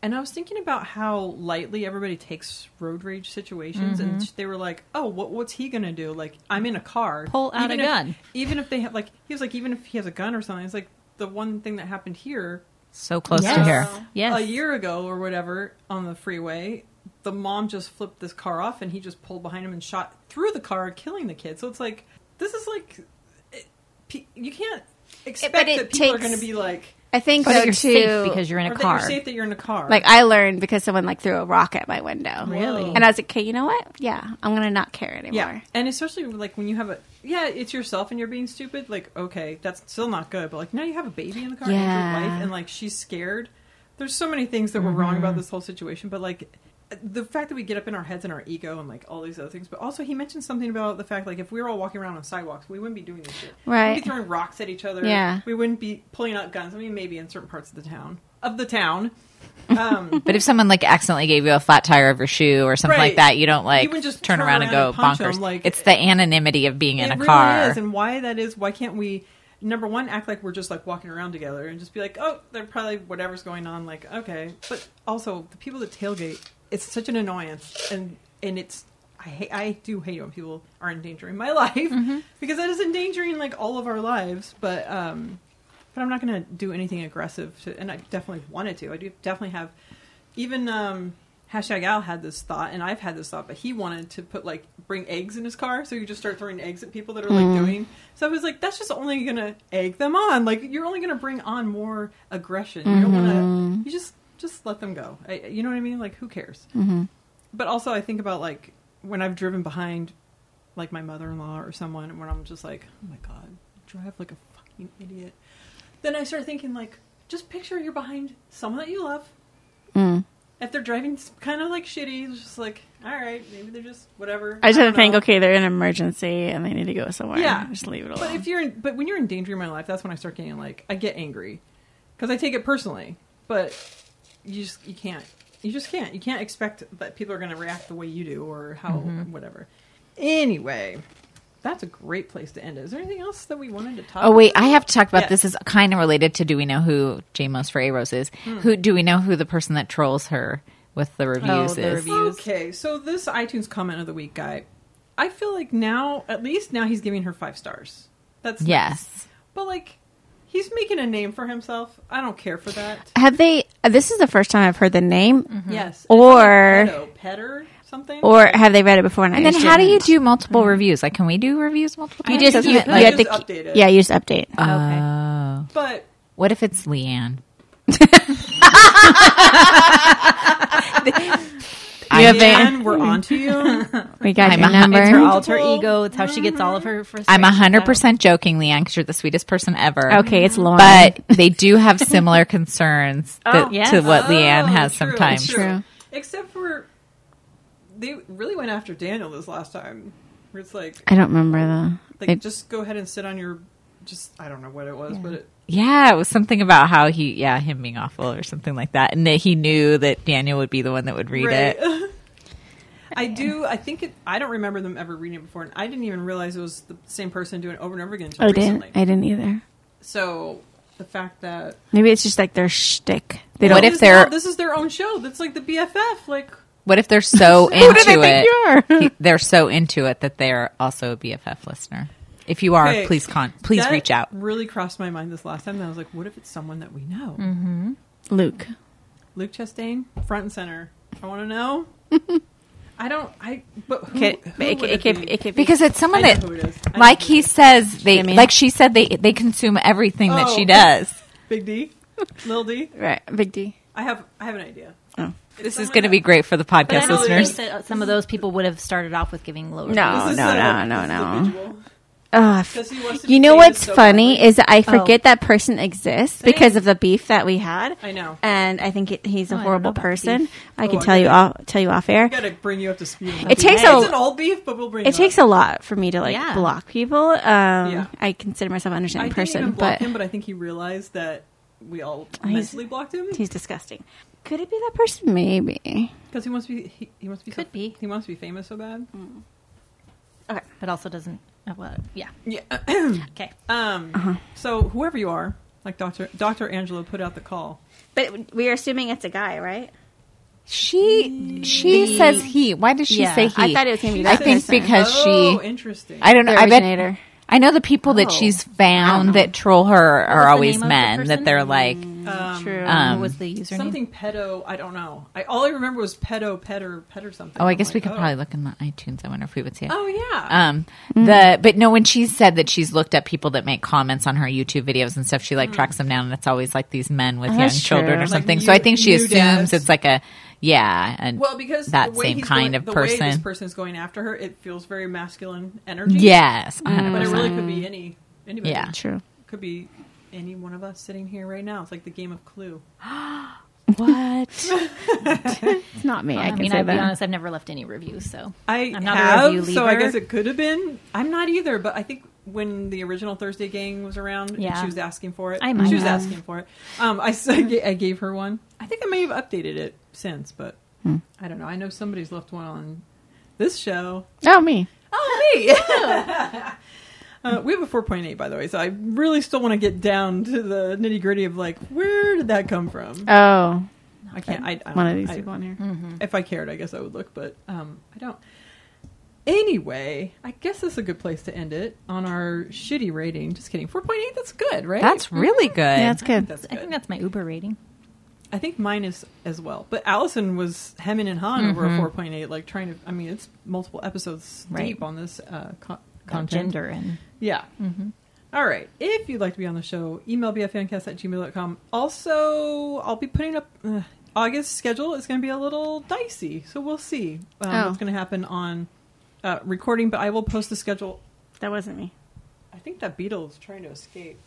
S1: And I was thinking about how lightly everybody takes road rage situations, and
S2: Mm-hmm.
S1: they were like, "Oh, what, what's he gonna do? Like, I'm in a car,
S2: Pull out
S1: Even
S2: a
S1: if-
S2: gun."
S1: Even if they have like, he was like, even if he has a gun or something, it's like the one thing that happened here
S4: so close to here.
S2: Yes.
S1: a year ago or whatever on the freeway. The mom just flipped this car off, and he just pulled behind him and shot through the car, killing the kid. So it's like, this is like, it, you can't expect
S3: it
S1: that people are going to be like.
S3: I think
S2: But
S3: though
S2: you're
S3: too.
S2: safe because you're in
S1: or
S2: a
S1: that
S2: car.
S1: you're safe that you're in a car.
S3: like I learned because someone like threw a rock at my window.
S2: Really?
S3: And I was like, okay, you know what? Yeah, I'm gonna not care anymore.
S1: yeah, and especially like when you have a yeah, it's yourself and you're being stupid. Like okay, that's still not good. But like now you have a baby in the car and
S3: Yeah.
S1: your wife, and like she's scared. There's so many things that were mm-hmm. wrong about this whole situation, but like the fact that we get up in our heads and our ego and like all these other things. But also he mentioned something about the fact like if we were all walking around on sidewalks, we wouldn't be doing this shit.
S3: Right.
S1: We'd be throwing rocks at each other.
S3: Yeah.
S1: We wouldn't be pulling out guns. I mean, maybe in certain parts of the town of the town. Um,
S4: But if someone like accidentally gave you a flat tire of your shoe or something
S1: Right.
S4: like that, you don't like
S1: You just
S4: turn
S1: turn
S4: around and go
S1: and
S4: bonkers.
S1: 'em, like-
S4: it's the anonymity of being in a
S1: really
S4: car.
S1: is, and why that is. Why can't we? Number one, act like we're just like walking around together and just be like, oh, they're probably whatever's going on. Like, okay, but also the people that tailgate, it's such an annoyance, and and it's. I hate, I do hate when people are endangering my life
S2: Mm-hmm.
S1: because that is endangering like all of our lives. But um, but I'm not going to do anything aggressive to, and I definitely wanted to. I do definitely have, even um, hashtag Al had this thought, and I've had this thought, but he wanted to put like bring eggs in his car, so you just start throwing eggs at people that are like doing. So I was like, that's just only going to egg them on. Like you're only going to bring on more aggression. You don't want to. You just just let them go. I, you know what I mean? Like, who cares?
S3: Mm-hmm.
S1: But also, I think about like when I've driven behind, like my mother-in-law or someone, and when I'm just like, oh my god, drive like a fucking idiot. Then I start thinking like, just picture you're behind someone that you love.
S3: Mm.
S1: If they're driving kind of like shitty, it's just like, all right, maybe they're just whatever.
S3: I just have to think, okay, they're in an emergency and they need to go somewhere.
S1: Yeah.
S3: just leave it alone.
S1: But if you're in, but when you're in danger in my life, that's when I start getting like I get angry because I take it personally. But you just you can't you just can't you can't expect that people are going to react the way you do or how whatever. Anyway, that's a great place to end it. Is there anything else that we wanted to talk?
S4: Oh wait,
S1: about?
S4: I have to talk about
S1: Yes.
S4: this. Is kind of related to. Do we know who Jamos for A Rose is?
S1: Hmm.
S4: Who do we know who the person that trolls her with the reviews
S2: the
S4: is?
S2: reviews.
S1: Okay, so this iTunes comment of the week guy, I feel like now at least now he's giving her five stars. That's nice.
S4: Yes.
S1: but like he's making a name for himself. I don't care for that.
S3: have they? uh, This is the first time I've heard the name,
S1: Yes,
S3: Or-
S1: like petter something.
S3: or have they read it before? And,
S4: And
S3: I
S4: then
S3: just
S4: how do you
S3: didn't?
S4: do multiple reviews? Like, can we do reviews multiple
S3: You just
S1: You
S3: you,
S1: just-
S3: you
S1: you
S3: have to
S1: update it.
S3: Yeah, you just update.
S4: Oh.
S1: but
S4: What if it's Leanne?
S3: You have
S1: Leanne,
S3: a-
S1: we're on to you.
S3: we got
S4: I'm
S3: your
S4: a-
S3: number.
S2: It's her alter ego. It's how she gets all of her
S4: I'm
S2: frustrations
S4: hundred
S2: out.
S4: percent joking, Leanne, because you're the sweetest person ever.
S3: Okay, it's Lauren.
S4: But they do have similar concerns oh, that,
S2: yes.
S4: to what Leanne
S1: Oh,
S4: has
S1: true,
S4: sometimes.
S3: True.
S1: Except for they really went after Daniel this last time. Where it's like,
S3: I don't remember the.
S1: like
S3: it-
S1: just go ahead and sit on your. Just I don't know what it was, but it,
S4: Yeah, it was something about how he, yeah, him being awful or something like that, and that he knew that Daniel would be the one that would read
S1: Right.
S4: it.
S1: I do. I think it. I don't remember them ever reading it before, and I didn't even realize it was the same person doing it over and over again until oh,
S3: I didn't. I didn't either.
S1: So the fact that
S3: Maybe it's just like their shtick. They
S4: What
S3: don't.
S4: if they're-
S1: not- this is their own show? That's like the BFF. Like
S4: What if they're so into
S3: do they think you are?
S4: it? they're so into it that they're also a BFF listener. If you are,
S1: Okay,
S4: please con, please
S1: that
S4: reach out.
S1: Really crossed my mind this last time. And I was like, what if it's someone that we know?
S3: Mm-hmm. Luke.
S1: Luke Chastain, front and center. I want to know. I don't. I. But who,
S3: Okay,
S1: who
S3: but it, it,
S1: be?
S3: it could be
S4: Because it's someone
S1: I know
S4: that,
S1: who it is.
S4: Like he says, they
S3: Jimmy.
S4: like she said, they they consume everything that she
S1: Oh.
S4: does.
S1: Big D, Lil D.
S3: right. Big D.
S1: I have. I have an idea.
S3: Oh.
S4: This is going to be great for the
S2: But I
S4: podcast listeners.
S2: think that some of those people would have started off with giving low
S3: No.
S2: reviews.
S3: Oh, no, no, no, no.
S1: A visual.
S3: Ugh, f-
S1: 'Cause he wants to
S3: you know what's
S1: so
S3: funny
S1: badly.
S3: is I forget
S2: Oh.
S3: that person exists because of the beef that we had.
S1: I know.
S3: and I think it, he's a
S2: Oh, I don't know
S3: horrible
S2: about the
S3: person.
S2: beef.
S3: I can
S1: Oh,
S3: tell you off tell you off air.
S1: Gotta bring you up to speed.
S3: It takes a-
S1: It's an old beef, but we'll bring.
S3: It takes a lot for me to like
S2: Yeah.
S3: block people. Um,
S1: Yeah.
S3: I consider myself an understanding
S1: didn't even
S3: person, but
S1: him, but I think he realized that we all
S3: He's-
S1: mentally blocked him
S3: he's disgusting. Could it be that person? Maybe.
S1: because he wants to be. He, he wants to be.
S2: Could
S1: so,
S2: be.
S1: He wants to be famous so bad.
S2: but also doesn't. Uh, well, yeah.
S1: Yeah.
S2: Okay.
S1: um.
S3: Uh-huh.
S1: So whoever you are, like Doctor Doctor Angela put out the call.
S3: But we are assuming it's a guy, right?
S4: She she says he. Why does she
S2: Yeah.
S4: say he?
S3: I thought it was gonna be
S4: I think
S3: person.
S4: because
S1: oh,
S4: she.
S1: interesting.
S4: I don't know.
S3: The
S4: I bet.
S3: Originator.
S4: I know the people that
S1: Oh.
S4: she's found that troll her
S2: was
S4: are
S2: the
S4: always
S2: name of the
S4: men. That
S2: person?
S4: they're like,
S1: um,
S3: True.
S4: Um,
S2: what was the username?
S1: something pedo. I don't know. I all I remember was pedo, petter, petter something.
S4: oh, I
S1: I'm
S4: guess we
S1: like,
S4: could
S1: oh.
S4: probably look in the iTunes. I wonder if we would see it.
S1: Oh yeah.
S4: Um, the but no, when she said that she's looked at people that make comments on her YouTube videos and stuff, she like tracks them down, and it's always like these men with
S3: Oh,
S4: young
S3: that's
S4: children
S3: true.
S4: or
S3: Like
S4: something.
S1: new-
S4: so I think she
S1: new
S4: assumes
S1: dads.
S4: it's like a yeah, and
S1: well, because
S4: that same kind
S1: going,
S4: of
S1: the way this
S4: person.
S1: is going after her, it feels very masculine energy.
S4: yes,
S1: but it really could be any anybody.
S4: Yeah.
S3: True.
S1: could be any one of us sitting here right now. It's like the game of Clue.
S3: What? it's not me. I,
S2: I,
S3: can
S2: mean, I'll be honest. I've never left any reviews, so
S1: I
S2: I'm not a
S1: have,
S2: review
S1: so I guess it could have been. I'm not either, but I think when the original Thursday gang was around,
S2: Yeah.
S1: she was asking for it.
S2: I might
S1: she was
S2: have.
S1: asking for it. Um, I, s- I ga- I gave her one. I think I may have updated it since, but
S3: Hmm.
S1: I don't know. I know somebody's left one on this show.
S3: Oh, me.
S1: Oh, me! uh, we have a 4.8, by the way, so I really still want to get down to the nitty gritty of like, where did that come from?
S3: Oh,
S1: I can't. I, I don't
S3: one of these
S1: I-
S3: people on here.
S1: If I cared, I guess I would look, but um, I don't. Anyway, I guess that's a good place to end it on our shitty rating. Just kidding. 4.8, that's good, right?
S4: That's really good.
S3: Yeah, that's
S1: I think
S3: good.
S2: I think that's my Uber rating.
S1: I think mine is as well. But Allison was hemming and hawing over a 4.8, like trying to. I mean, it's multiple episodes
S2: Right.
S1: deep on this uh, co- content.
S2: gender and
S1: Yeah. All right. If you'd like to be on the show, email bfncast at gmail.com. Also, I'll be putting up. Uh, August schedule is going to be a little dicey, so we'll see um,
S3: Oh.
S1: what's going to happen on uh, recording. But I will post the schedule.
S3: That wasn't me.
S1: I think that beetle is trying to escape.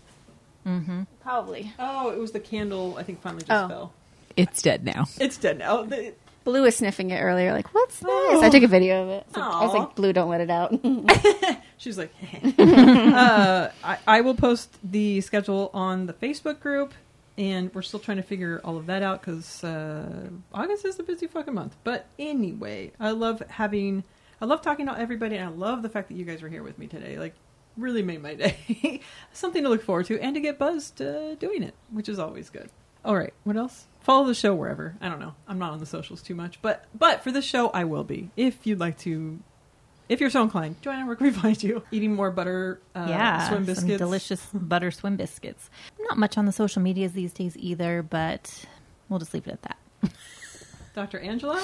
S3: Probably.
S1: Oh, it was the candle. I think finally just
S3: Oh.
S1: fell.
S4: It's dead now.
S1: It's dead now. The-
S3: Blue was sniffing it earlier, like, what's this? I took a video of it. So I was like, Blue, don't let it out.
S1: She's like, uh, I, I will post the schedule on the Facebook group, and we're still trying to figure all of that out because uh, August is a busy fucking month. But anyway, I love having, I love talking to everybody, and I love the fact that you guys are here with me today. Like, really made my day. Something to look forward to, and to get buzzed uh, doing it, which is always good. All right, what else? Follow the show wherever. I don't know. I'm not on the socials too much, but but for this show, I will be. If you'd like to if you're so inclined, Joanna, where can we find you? Eating more butter, uh,
S2: yeah,
S1: swim
S2: some
S1: biscuits,
S2: delicious butter swim biscuits. Not much on the social medias these days either, but we'll just leave it at that.
S1: Dr. Angela,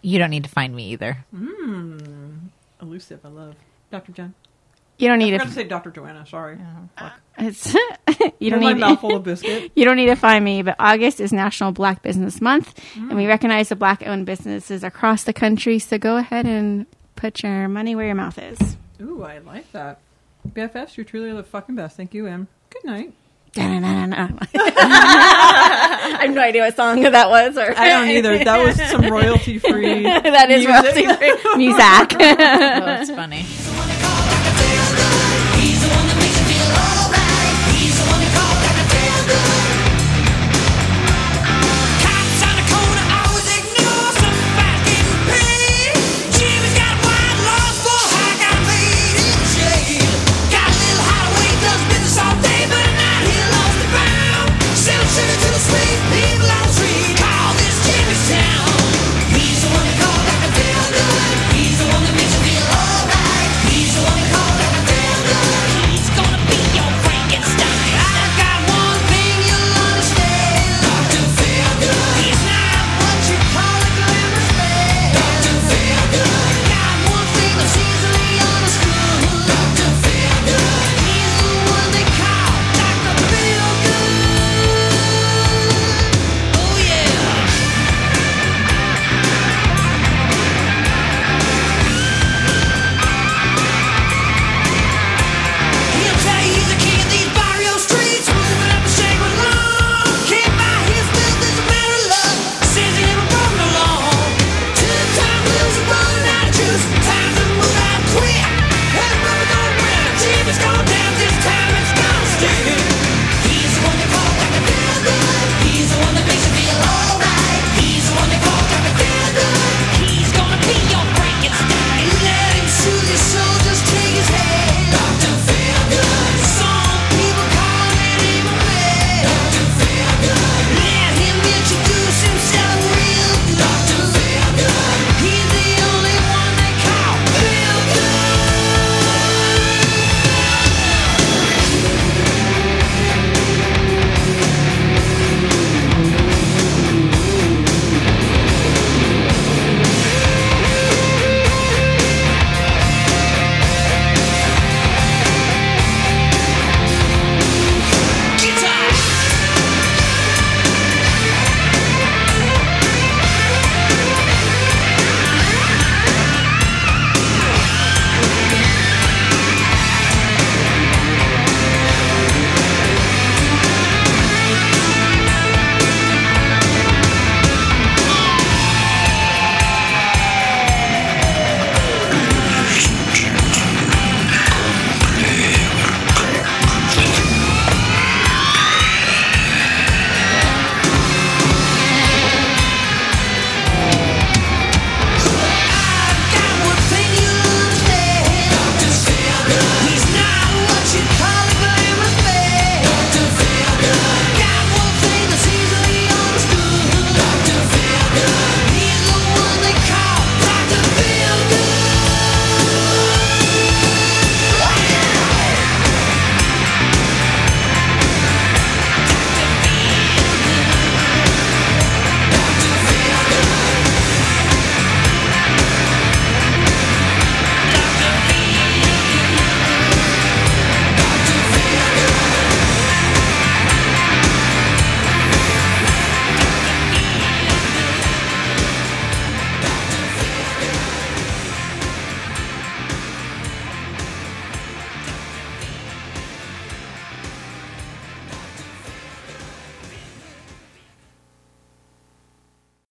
S4: You don't need to find me either. Mmm.
S1: Elusive. I love Dr. Jenn.
S3: You don't
S1: I
S3: need
S1: forgot
S3: to.
S1: to say Dr. Joanna. Sorry,
S3: It's, you don't
S1: my
S3: need
S1: mouthful of biscuit.
S3: You don't need to find me, but August is National Black Business Month, and we mm. recognize the black owned businesses across the country. So go ahead and put your money where your mouth is.
S1: Ooh, I like that. BFFs, you're truly the fucking best. Thank you, and good night.
S3: I have no idea what song that was. Or
S1: I don't either. That was some royalty free.
S3: that is royalty free music.
S4: Oh, that's funny.